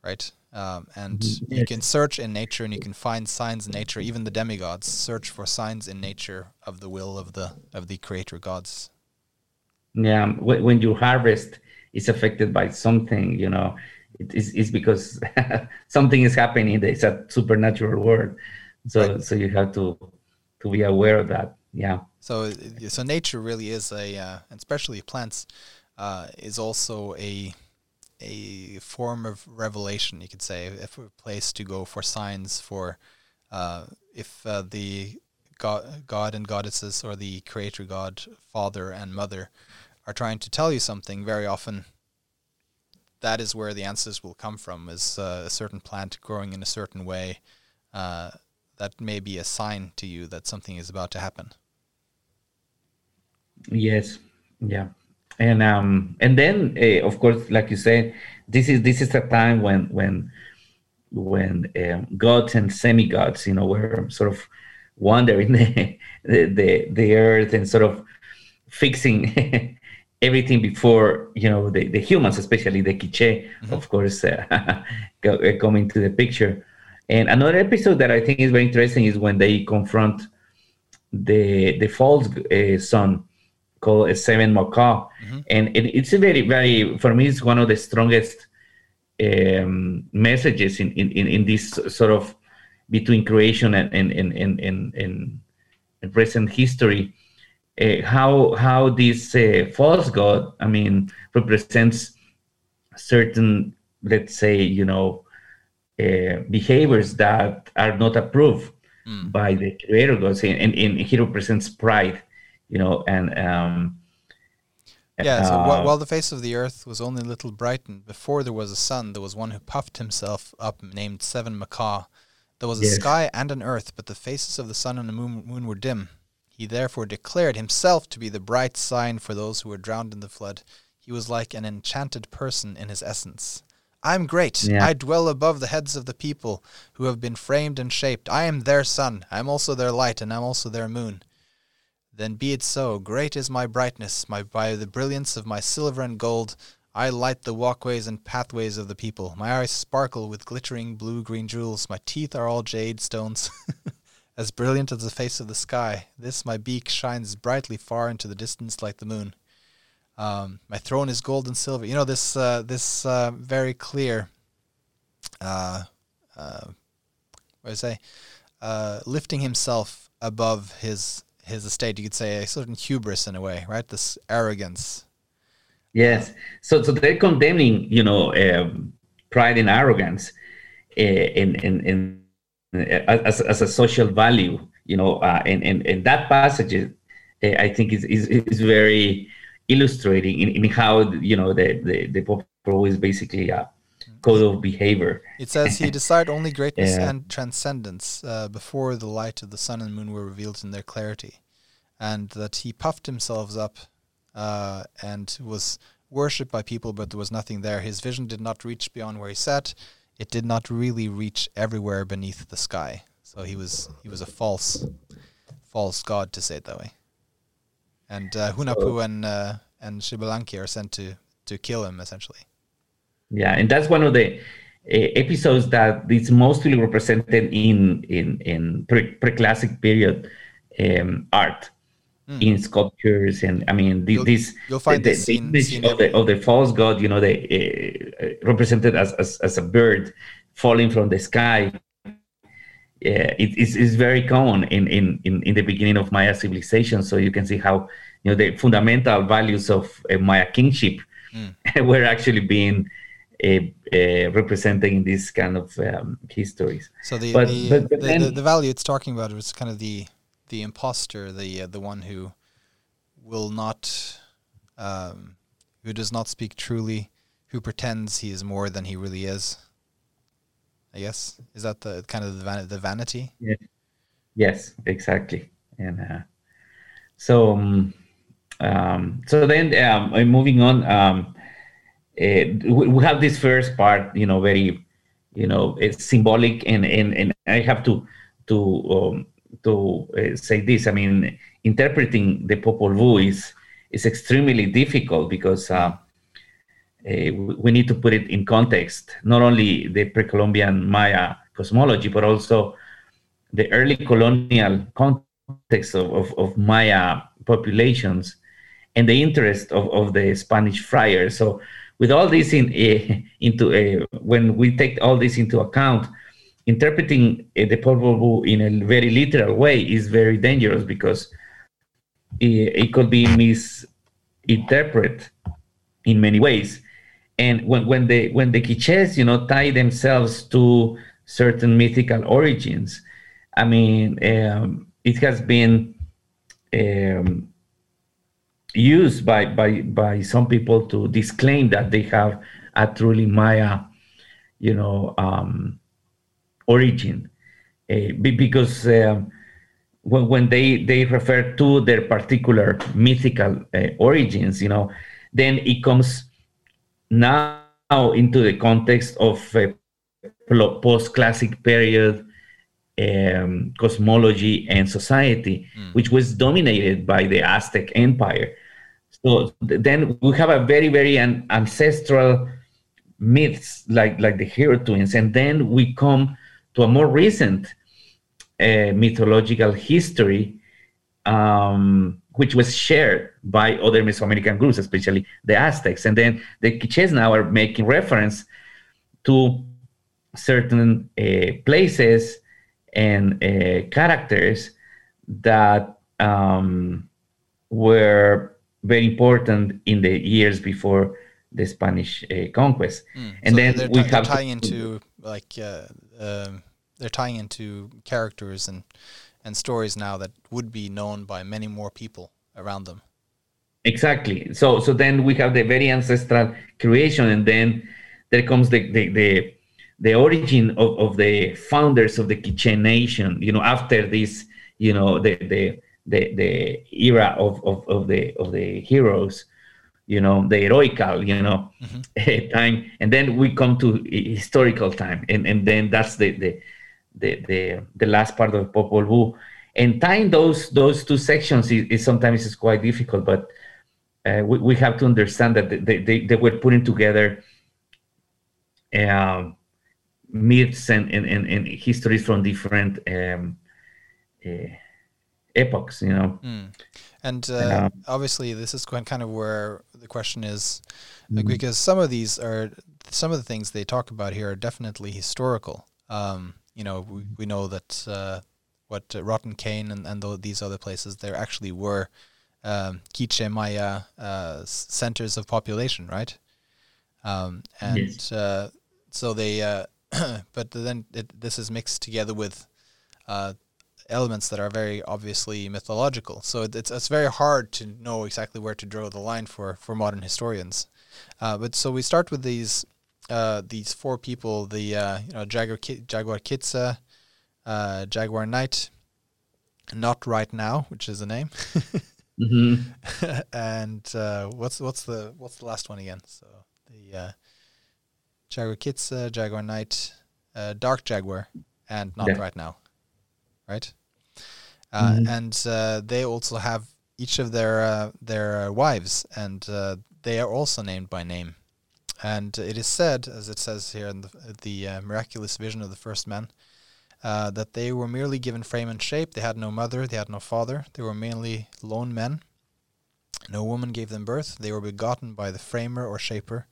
Right? Um, and mm-hmm. you can search in nature and you can find signs in nature. Even the demigods search for signs in nature of the will of the of the creator gods. Yeah, when you harvest, is affected by something, you know, it is it's because something is happening. It's a supernatural world, so right. so you have to to be aware of that. Yeah. So so nature really is a, uh, especially plants, uh, is also a a form of revelation. You could say, if a place to go for signs for, uh, if uh, the God, God and goddesses or the creator God, father and mother are trying to tell you something, very often that is where the answers will come from is uh, a certain plant growing in a certain way uh, that may be a sign to you that something is about to happen yes yeah and um and then uh, of course like you said this is this is a time when when when um, gods and semi-gods you know were sort of wandering the the the, the earth and sort of fixing everything before you know the, the humans especially the quiche mm-hmm. of course uh, uh, coming to the picture and another episode that i think is very interesting is when they confront the the false uh, sun called a seven macaw mm-hmm. and it, it's a very very for me it's one of the strongest um, messages in, in, in this sort of between creation and and and and, and, and present history uh, how how this uh, false god, I mean, represents certain, let's say, you know, uh, behaviors that are not approved mm. by the creator gods, and, and, and, he represents pride, you know, and um, yeah. So uh, while the face of the earth was only a little brightened, before there was a sun, there was one who puffed himself up, named Seven Macaw. There was a yes. sky and an earth, but the faces of the sun and the moon, moon were dim He therefore declared himself to be the bright sign for those who were drowned in the flood. He was like an enchanted person in his essence. I am great. Yeah. I dwell above the heads of the people who have been framed and shaped. I am their sun. I am also their light, and I am also their moon. Then be it so. Great is my brightness, my by the brilliance of my silver and gold. I light the walkways and pathways of the people. My eyes sparkle with glittering blue green jewels. My teeth are all jade stones, as brilliant as the face of the sky. This my beak shines brightly far into the distance like the moon. Um, my throne is gold and silver. You know this uh, this uh, very clear. Uh, uh, what do I say? Uh, lifting himself above his his estate. You could say a certain hubris in a way, right? This arrogance. Yes. So so they're condemning, you know, um, pride and arrogance, uh, in in in as as a social value. You know, uh, and and and that passage, is, I think, is is is very illustrating in, in how you know the the, the Popol is basically a code of behavior. It says he desired only greatness yeah. and transcendence uh, before the light of the sun and moon were revealed in their clarity, and that he puffed himself up uh, and was worshipped by people, but there was nothing there. His vision did not reach beyond where he sat. It did not really reach everywhere beneath the sky. So he was he was a false false god to say it that way and uh, Hunahpu so, and uh, and Xbalanque are sent to to kill him essentially. Yeah, and that's one of the uh, episodes that is mostly represented in in in pre classic period um, art. Mm. In sculptures, and I mean, the, you'll, this you'll find the, the, the image scene of the, of the false god, you know, the uh, represented as, as as a bird falling from the sky yeah, it is it's very common in, in, in, in the beginning of Maya civilization. So you can see how you know the fundamental values of uh, Maya kingship mm. were actually being uh, uh, represented these kind of um, histories. So the but, the, but, but the, then, the, the, value it's talking about was kind of the the imposter, the uh, the one who will not, um, who does not speak truly, who pretends he is more than he really is. I guess is that the kind of the, van- the vanity. Yeah. Yes, exactly. And uh, so, um, um, so then um, moving on, um, uh, we have this first part, you know, very, you know, it's symbolic, and and and I have to to um, to uh, say this. I mean, interpreting the Popol Vuh is is extremely difficult because. Uh, uh, we need to put it in context, not only the pre-Columbian Maya cosmology, but also the early colonial context of, of, of Maya populations and the interest of, of the Spanish friars. So with all this in uh, into uh, when we take all this into account, interpreting uh, the Vuh in a very literal way is very dangerous because it, it could be misinterpreted in many ways. And when, when the when the quiches you know tie themselves to certain mythical origins i mean um, it has been um, used by, by by some people to disclaim that they have a truly maya you know um, origin uh, because um, when, when they they refer to their particular mythical uh, origins you know then it comes now into the context of a post-classic period um, cosmology and society, mm. which was dominated by the Aztec Empire. So then we have a very, very an ancestral myths like like the hero twins, and then we come to a more recent uh, mythological history um, which was shared by other Mesoamerican groups, especially the Aztecs. And then the Quiches now are making reference to certain uh, places and uh, characters that um, were very important in the years before the Spanish uh, conquest. Mm. And so then they're we t- have tying into like uh, um, they're tying into characters and and stories now that would be known by many more people around them. Exactly. So so then we have the very ancestral creation, and then there comes the the the, the origin of, of the founders of the Quiche nation. You know, after this, you know, the the the the era of, of, of the of the heroes you know the heroical you know mm-hmm. time. And then we come to historical time. And and then that's the the the the, the last part of popol vuh and tying those those two sections is, is sometimes is quite difficult but uh, we, we have to understand that they, they, they were putting together um, myths and, and, and, and, histories from different um, uh, epochs you know mm. And uh, um, obviously, this is kind of where the question is, like, mm-hmm. because some of these are some of the things they talk about here are definitely historical. Um, you know, we, we know that uh, what uh, Rotten Cane and, and these other places there actually were um, Quiche Maya uh, centers of population, right? Um, and yes. uh, so they, uh, but then it, this is mixed together with uh, elements that are very obviously mythological. So it's it's very hard to know exactly where to draw the line for for modern historians. Uh, but so we start with these uh, these four people: the uh, you know Jaguar Ki- Jaguar Quitze, uh, Jaguar Night, not right now, which is the name. mm-hmm. and uh, what's what's the what's the last one again? So the uh, Jaguar Quitze, Jaguar Night, Dark Jaguar, and not yeah. right now right? Uh, mm-hmm. And uh, they also have each of their uh, their wives, and they are also named by name. And it is said, as it says here in the, the miraculous vision of the first men, uh, that they were merely given frame and shape. They had no mother, they had no father. They were mainly lone men. No woman gave them birth. They were begotten by the framer or shaper,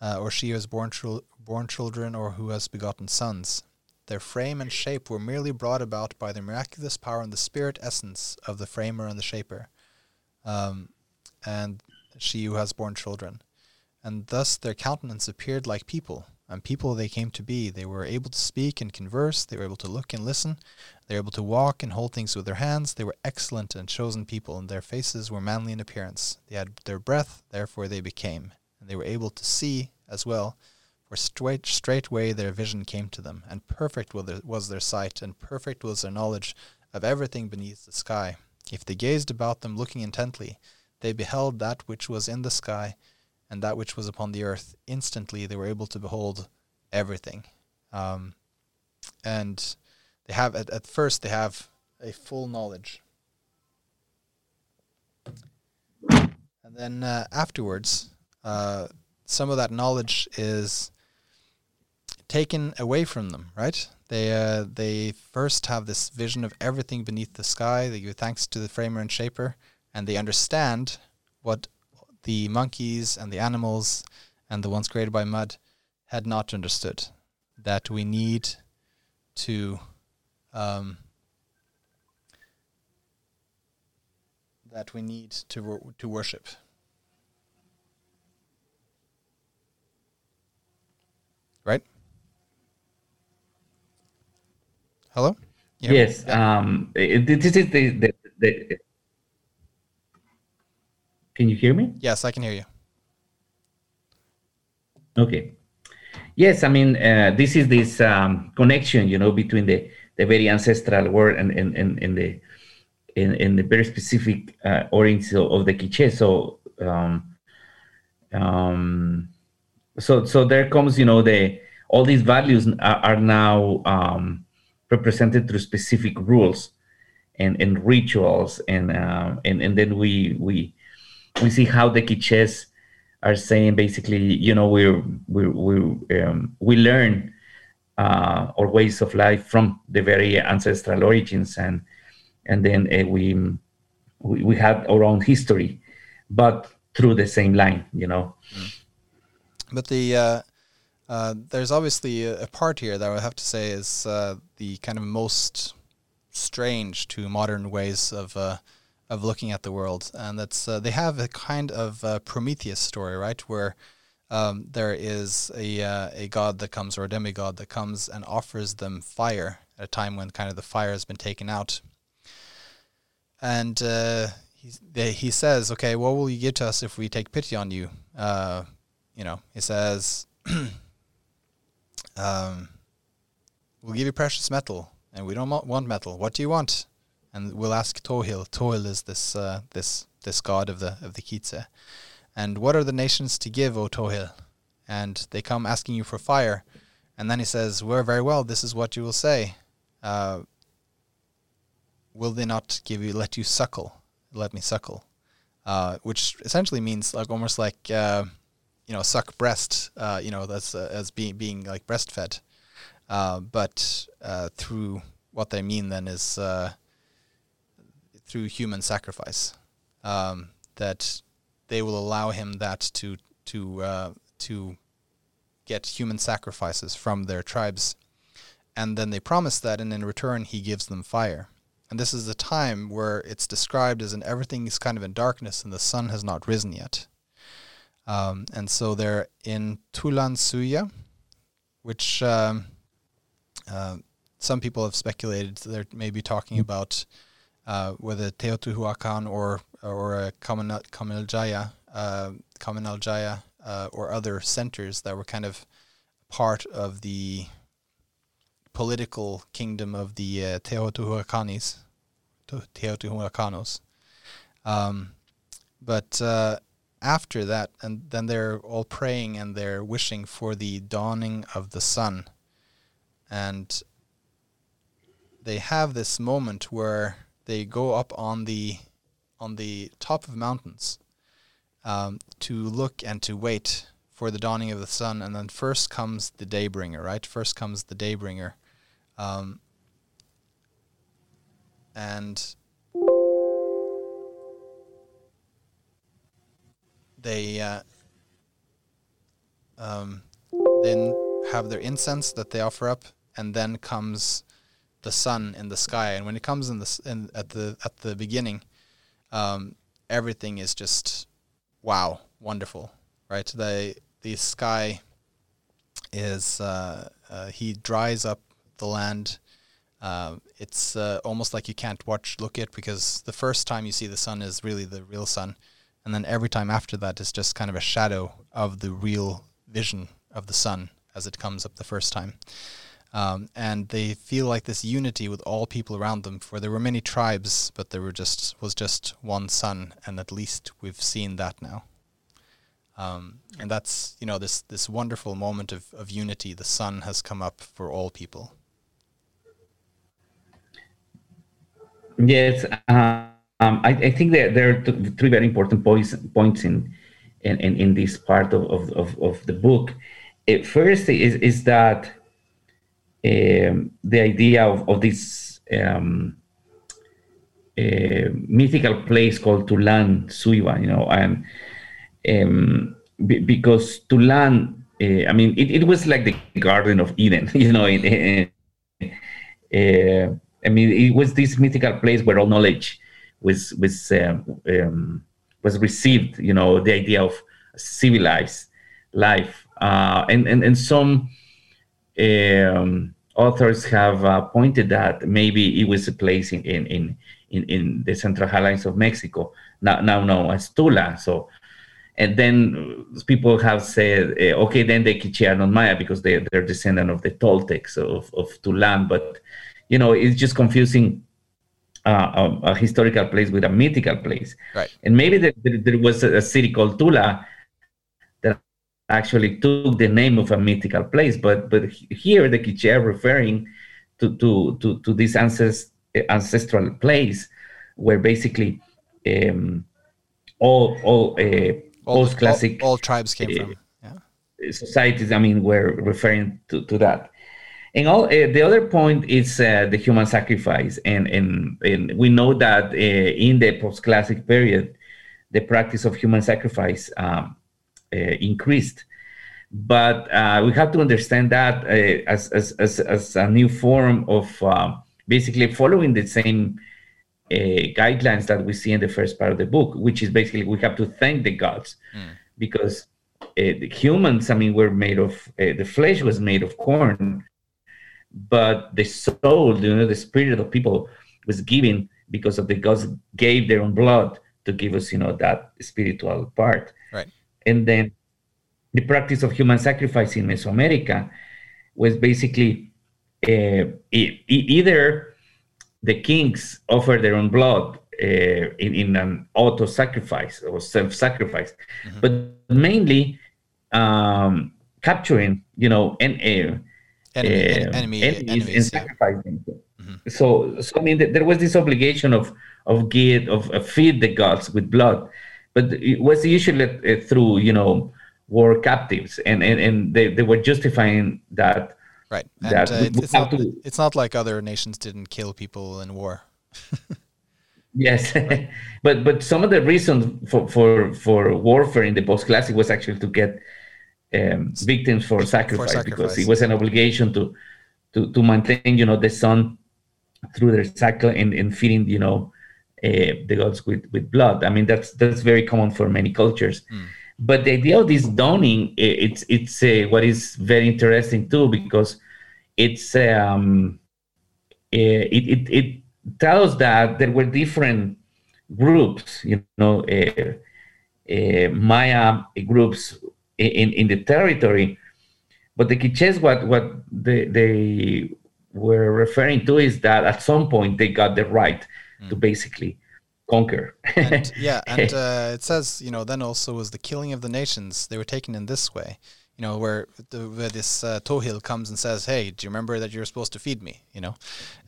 uh, or she who has born, chil- born children, or who has begotten sons. Their frame and shape were merely brought about by the miraculous power and the spirit essence of the framer and the shaper, um, and she who has borne children. And thus their countenance appeared like people, and people they came to be. They were able to speak and converse, they were able to look and listen, they were able to walk and hold things with their hands. They were excellent and chosen people, and their faces were manly in appearance. They had their breath, therefore they became, and they were able to see as well for straight straightway their vision came to them, and perfect was their sight, and perfect was their knowledge of everything beneath the sky. If they gazed about them looking intently, they beheld that which was in the sky and that which was upon the earth. Instantly they were able to behold everything. Um, and they have at, at first they have a full knowledge. And then uh, afterwards, uh, some of that knowledge is taken away from them, right? They uh, they first have this vision of everything beneath the sky. They give thanks to the framer and shaper, and they understand what the monkeys and the animals and the ones created by mud had not understood. That we need to um, that we need to to worship. Right? Hello? Yeah. Yes. Um, this is the, the, the, Can you hear me? Yes, I can hear you. Okay. Yes, I mean, uh, this is this um, connection, you know, between the, the very ancestral world and, and, and, and the in, in the very specific uh, origins of the Quiche. So, um, um, so, so there comes, you know, the all these values are, are now um, represented through specific rules and, and rituals and, uh, and and then we we we see how the quiches are saying basically you know we're we we um, we learn uh, our ways of life from the very ancestral origins and and then uh, we, we we have our own history but through the same line you know. But the uh, there's obviously a, a, part here that I would have to say is uh, the kind of most strange to modern ways of uh, of looking at the world, and that's uh, they have a kind of uh, Prometheus story, right, where um, there is a a god that comes or a demigod that comes and offers them fire at a time when kind of the fire has been taken out, and he he says, "Okay, what will you give to us if we take pity on you?" you know, he says. Um, we'll give you precious metal, and we don't want metal. What do you want? and we'll ask Tohil. Tohil is this uh, this this god of the of the Kitse. And what are the nations to give, O Tohil? And they come asking you for fire. And then he says, Well, very well, this is what you will say. Uh, will they not give you, let you suckle? Let me suckle. Uh, which essentially means like almost like, uh, you know, suck breast, uh, you know, that's uh, as being, being like breastfed. Uh, but through what they mean then is through human sacrifice. Um, that they will allow him that to to uh, to get human sacrifices from their tribes, and then they promise that, and in return he gives them fire. And this is a time where it's described as in everything is kind of in darkness and the sun has not risen yet. Um, and so they're in Tulan Zuyva, which um, uh, some people have speculated they're maybe talking about uh, whether Teotihuacan or or uh, Kaminal uh, uh, or other centers that were kind of part of the political kingdom of the uh, Teotihuacanis, Teotihuacanos. Um, but uh, after that, and then they're all praying and they're wishing for the dawning of the sun. And they have this moment where they go up on the on the top of mountains um, to look and to wait for the dawning of the sun, and then first comes the daybringer, right? First comes the daybringer, um, and they uh, um, then have their incense that they offer up, and then comes the sun in the sky. And when it comes in the in, at the at the beginning, um, everything is just wow, wonderful, right? The the sky is uh, uh, he dries up the land. Uh, it's uh, almost like you can't watch look at because the first time you see the sun is really the real sun, and then every time after that is just kind of a shadow of the real vision of the sun as it comes up the first time. Um, and they feel like this unity with all people around them. For there were many tribes, but there were just was just one sun, and at least we've seen that now. Um, and that's you know this this wonderful moment of, of unity. The sun has come up for all people. Yes, uh, um, I, I, think that there are three very important points points in in, in, in this part of, of, of, the book. It, first is is that um, the idea of, of this um, uh, mythical place called Tulan Zuyva, you know, and um, b- because Tulan, uh, I mean, it, it was like the Garden of Eden, you know. In, in, uh, I mean, it was this mythical place where all knowledge was was um, um, was received. You know, the idea of civilized life, uh, and and and some um, authors have uh, pointed that maybe it was a place in, in, in, in, in the central highlands of Mexico, now, now known as Tula. So, and then people have said, uh, okay, then the Quiche are not Maya because they, they're descendant of the Toltecs of, of Tulan. But, you know, it's just confusing uh, a, a, historical place with a mythical place. Right. And maybe there, there was a, a city called Tula that actually took the name of a mythical place, but but here the Quiche are referring to to to, to this ancest- ancestral place where basically um, all all uh, post classic all, all, tribes came uh, from yeah. societies. I mean, we're referring to, to that. And all uh, the other point is uh, the human sacrifice, and and, and we know that uh, in the post classic period, the practice of human sacrifice um, uh, increased. But uh, we have to understand that uh, as, as, as, as, a new form of basically following the same guidelines that we see in the first part of the book, which is basically we have to thank the gods mm. because the humans, I mean, were made of the flesh was made of corn, but the soul, you know, the spirit of people was given because of the gods gave their own blood to give us, you know, that spiritual part. Right. And then the practice of human sacrifice in Mesoamerica was basically uh, e- either the kings offer their own blood uh, in, in an auto sacrifice or self sacrifice, mm-hmm. but mainly um, capturing, you know, en- uh, enemy, uh, enemy, enemies, and sacrificing. Mm-hmm. So, so I mean, there was this obligation of of give of, of feed the gods with blood, but it was usually uh, through you know war captives, and and, and they, they were justifying that. Right, and that uh, it's, not, to, it's not like other nations didn't kill people in war. yes, but but some of the reasons for for for warfare in the post classic was actually to get um, victims for sacrifice, for sacrifice, because it was an obligation to to to maintain you know the sun through their cycle and, and feeding you know uh, the gods with with blood. I mean that's that's very common for many cultures. Mm. But the idea of this dawning, it's it's uh, what is very interesting too because it's um, uh, it, it it tells that there were different groups, you know, uh, uh, Maya groups in in the territory. But the Quiches, what what they they were referring to is that at some point they got the right mm. to basically conquer. and, yeah, and uh, it says, you know, then also was the killing of the nations. They were taken in this way, you know, where, the, where this uh, Tohil comes and says, hey, do you remember that you're supposed to feed me, you know?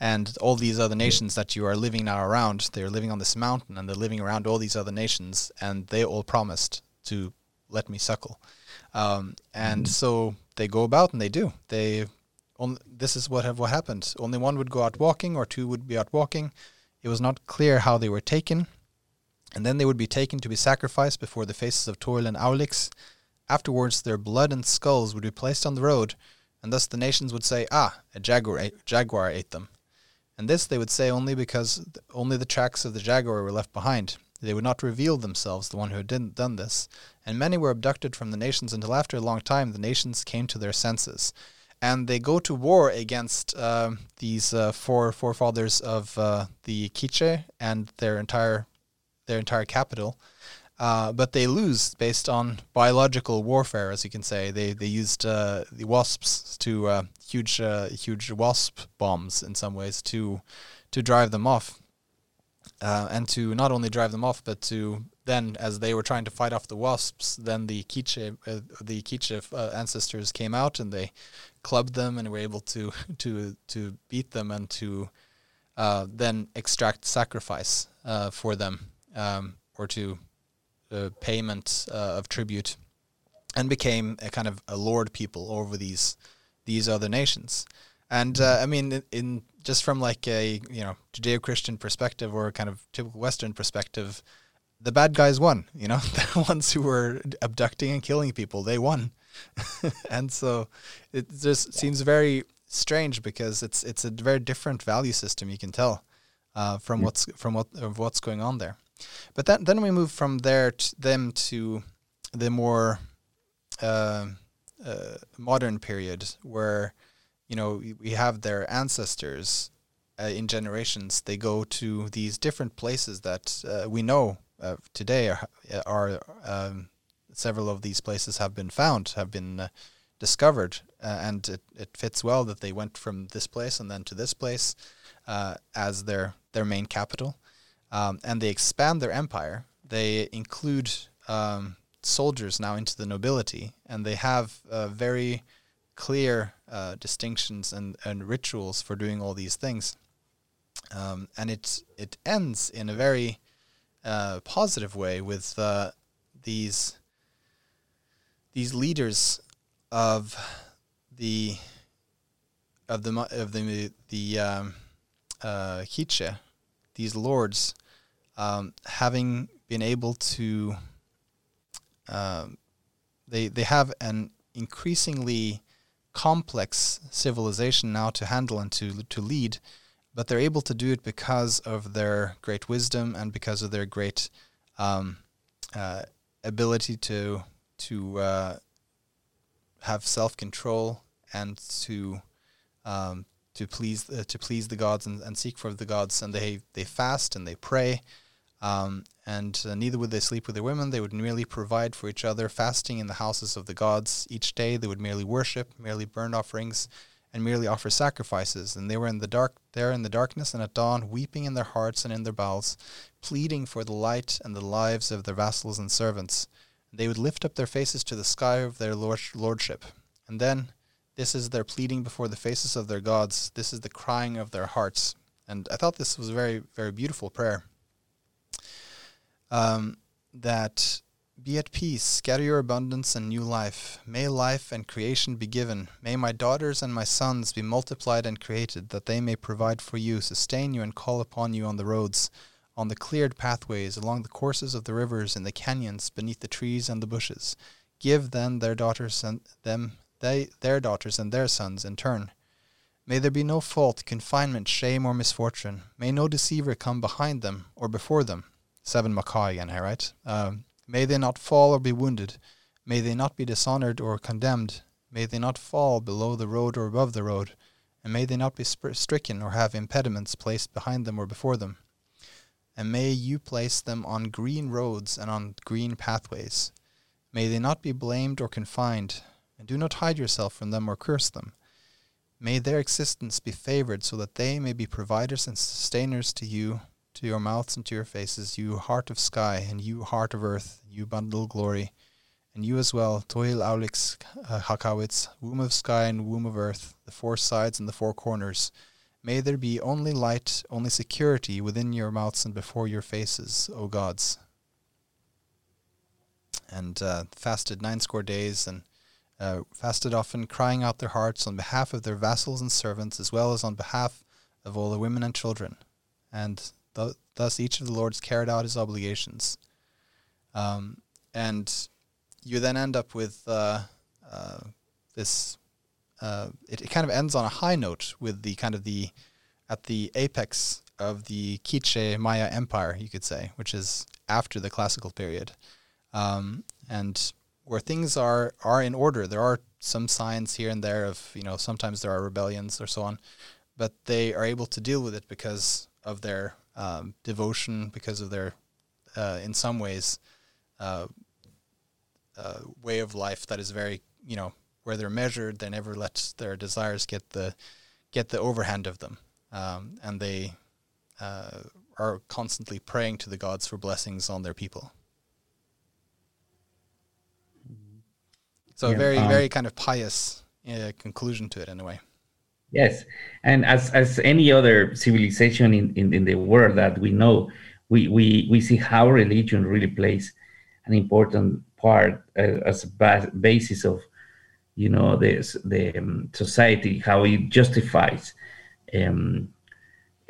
And all these other nations that you are living now around, they're living on this mountain and they're living around all these other nations, and they all promised to let me suckle. Um, and mm-hmm. so they go about and they do. They only, this is what have what happened. Only one would go out walking, or two would be out walking it was not clear how they were taken, and then they would be taken to be sacrificed before the faces of Tohil and Awilix. Afterwards, their blood and skulls would be placed on the road, and thus the nations would say, "Ah, a jaguar ate, jaguar ate them." And this they would say only because only the tracks of the jaguar were left behind. They would not reveal themselves, the one who had done this. And many were abducted from the nations until after a long time the nations came to their senses and they go to war against uh, these uh, four forefathers of uh, the Quiche and their entire their entire capital. Uh, but they lose based on biological warfare, as you can say. They they used uh, the wasps to uh, huge huge wasp bombs in some ways to to drive them off, and to not only drive them off, but to then, as they were trying to fight off the wasps, then the Quiche the Quiche ancestors came out and they clubbed them and were able to to to beat them and to uh, then extract sacrifice uh, for them um, or to uh, payment uh, of tribute and became a kind of a lord people over these these other nations and uh, I mean in, in, just from like a you know Judeo-Christian perspective or kind of typical Western perspective the bad guys won you know the ones who were abducting and killing people they won and so it just seems very strange because it's it's a very different value system. You can tell uh, from what's from what of what's going on there. But then then we move from there to them to the more uh, uh, modern period where you know we have their ancestors uh, in generations. They go to these different places that uh, we know uh, today are, are um, several of these places have been found, have been uh, discovered, uh, and it, it fits well that they went from this place and then to this place uh, as their their main capital, um, and they expand their empire. They include um, soldiers now into the nobility, and they have very clear uh, distinctions and, and rituals for doing all these things. Um, and it it ends in a very uh, positive way with uh, these these leaders of the of the of the the um, uh, these lords, um, having been able to, um, they they have an increasingly complex civilization now to handle and to to lead, but they're able to do it because of their great wisdom and because of their great um, uh, ability to to uh, have self control and to um, to please uh, to please the gods and, and seek for the gods, and they they fast and they pray, um, and uh, neither would they sleep with their women. They would merely provide for each other, fasting in the houses of the gods each day. They would merely worship, merely burn offerings, and merely offer sacrifices. And they were in the dark there in the darkness and at dawn, weeping in their hearts and in their bowels, pleading for the light and the lives of their vassals and servants. They would lift up their faces to the sky of their lord- lordship. And then this is their pleading before the faces of their gods. This is the crying of their hearts. And I thought this was a very, very beautiful prayer. Um, that be at peace, scatter your abundance and new life. May life and creation be given. May my daughters and my sons be multiplied and created, that they may provide for you, sustain you, and call upon you on the roads, on the cleared pathways, along the courses of the rivers, in the canyons, beneath the trees and the bushes. Give then their daughters and them they their daughters and their sons in turn. May there be no fault, confinement, shame, or misfortune. May no deceiver come behind them or before them. Seven Macaw again, right? Um, May they not fall or be wounded. May they not be dishonored or condemned. May they not fall below the road or above the road. And may they not be stricken or have impediments placed behind them or before them. And may you place them on green roads and on green pathways. May they not be blamed or confined. And do not hide yourself from them or curse them. May their existence be favored so that they may be providers and sustainers to you to your mouths and to your faces, you heart of sky, and you heart of earth, you bundle glory, and you as well, Tohil Awilix uh, Hakawitz, womb of sky and womb of earth, the four sides and the four corners. May there be only light, only security within your mouths and before your faces, O gods. And uh, fasted nine score days and uh, fasted often, crying out their hearts on behalf of their vassals and servants, as well as on behalf of all the women and children. And thus, each of the lords carried out his obligations. Um, and you then end up with uh, uh, this. Uh, it, it, kind of ends on a high note with the kind of the at the apex of the Quiche Maya Empire, you could say, which is after the classical period, um, and where things are are in order. There are some signs here and there of you know sometimes there are rebellions or so on, but they are able to deal with it because of their um, devotion because of their, uh, in some ways, uh, uh, way of life that is very, you know, where they're measured. They never let their desires get the get the overhand of them, um, and they uh, are constantly praying to the gods for blessings on their people. So yeah, very, um, very kind of pious uh, conclusion to it in a way. Yes, and as as any other civilization in, in, in the world that we know, we, we, we see how religion really plays an important part uh, as a basis of you know the the um, society, how it justifies um,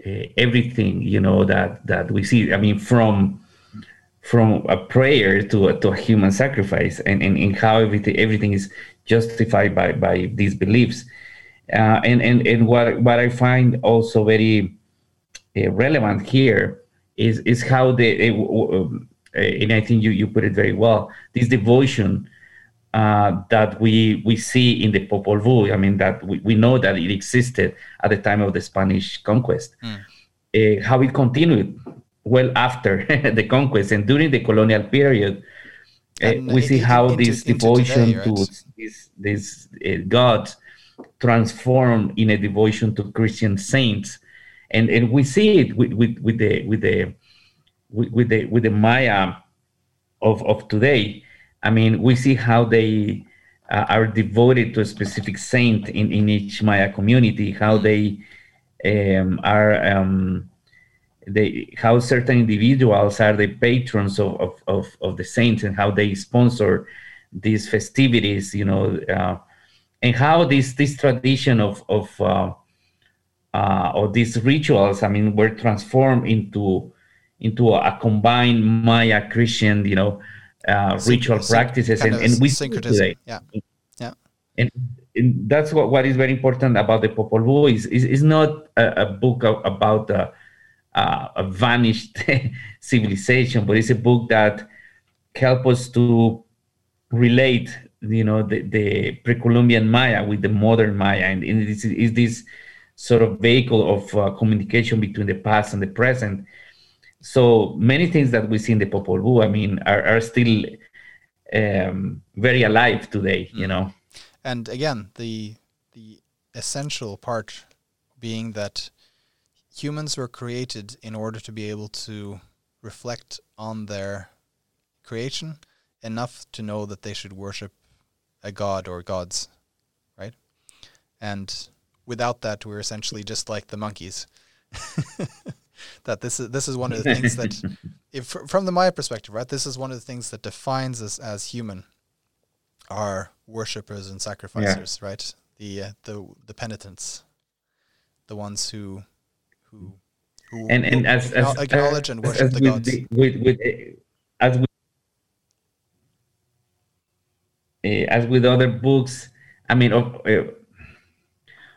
uh, everything you know that that we see. I mean, from from a prayer to a, to a human sacrifice, and, and, and how everything everything is justified by by these beliefs uh, and, and, and what, what I find also very uh, relevant here is, is how the, uh, and I think you, you put it very well, this devotion uh, that we, we see in the Popol Vuh, I mean, that we, we know that it existed at the time of the Spanish conquest, mm. how it continued well after the conquest and during the colonial period. Uh, we see how this devotion today, right? to this, this uh, gods transformed in a devotion to Christian saints, and and we see it with with, with the with the with, the with the Maya of of today. I mean, we see how they uh, are devoted to a specific saint in in each Maya community. How they um, are. Um, they, how certain individuals are the patrons of, of, of, of, the saints and how they sponsor these festivities, you know, uh, and how this this tradition of of uh, uh, or these rituals, I mean, were transformed into into a, combined Maya Christian, you know, uh, ritual practices, and, and we see today. Yeah, yeah, and, and, that's what, what is very important about the Popol Vuh is is, is not a, a book of, about a, a vanished civilization, but it's a book that help us to relate you know the, the pre-columbian maya with the modern maya. And, and it is, is this sort of vehicle of uh, communication between the past and the present. So many things that we see in the popol vuh i mean are, are still um, very alive today you mm. know? And again the the essential part being that humans were created in order to be able to reflect on their creation enough to know that they should worship a god or gods, right? And without that, we're essentially just like the monkeys. that this is this is one of the things that, if from the Maya perspective, right, this is one of the things that defines us as human, are worshippers and sacrificers, yeah. right? The uh, the the penitents, the ones who who who and and who as, as acknowledge uh, and worship the gods. The, with with uh, as with uh, as with other books, I mean, of, uh,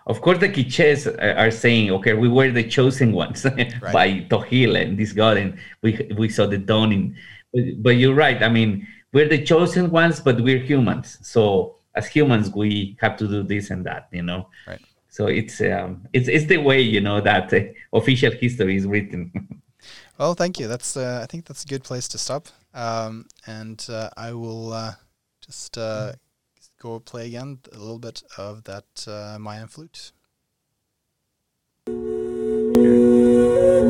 of course, the Quiches are saying, okay, we were the chosen ones right. by Tohil and this god, and we we saw the dawning. But, but you're right. I mean, we're the chosen ones, but we're humans. So as humans, we have to do this and that, you know. Right. So it's um, it's it's the way you know that uh, official history is written. well, thank you. That's uh, I think that's a good place to stop. Um, and uh, I will uh, just uh, go play again a little bit of that uh, Mayan flute. Here.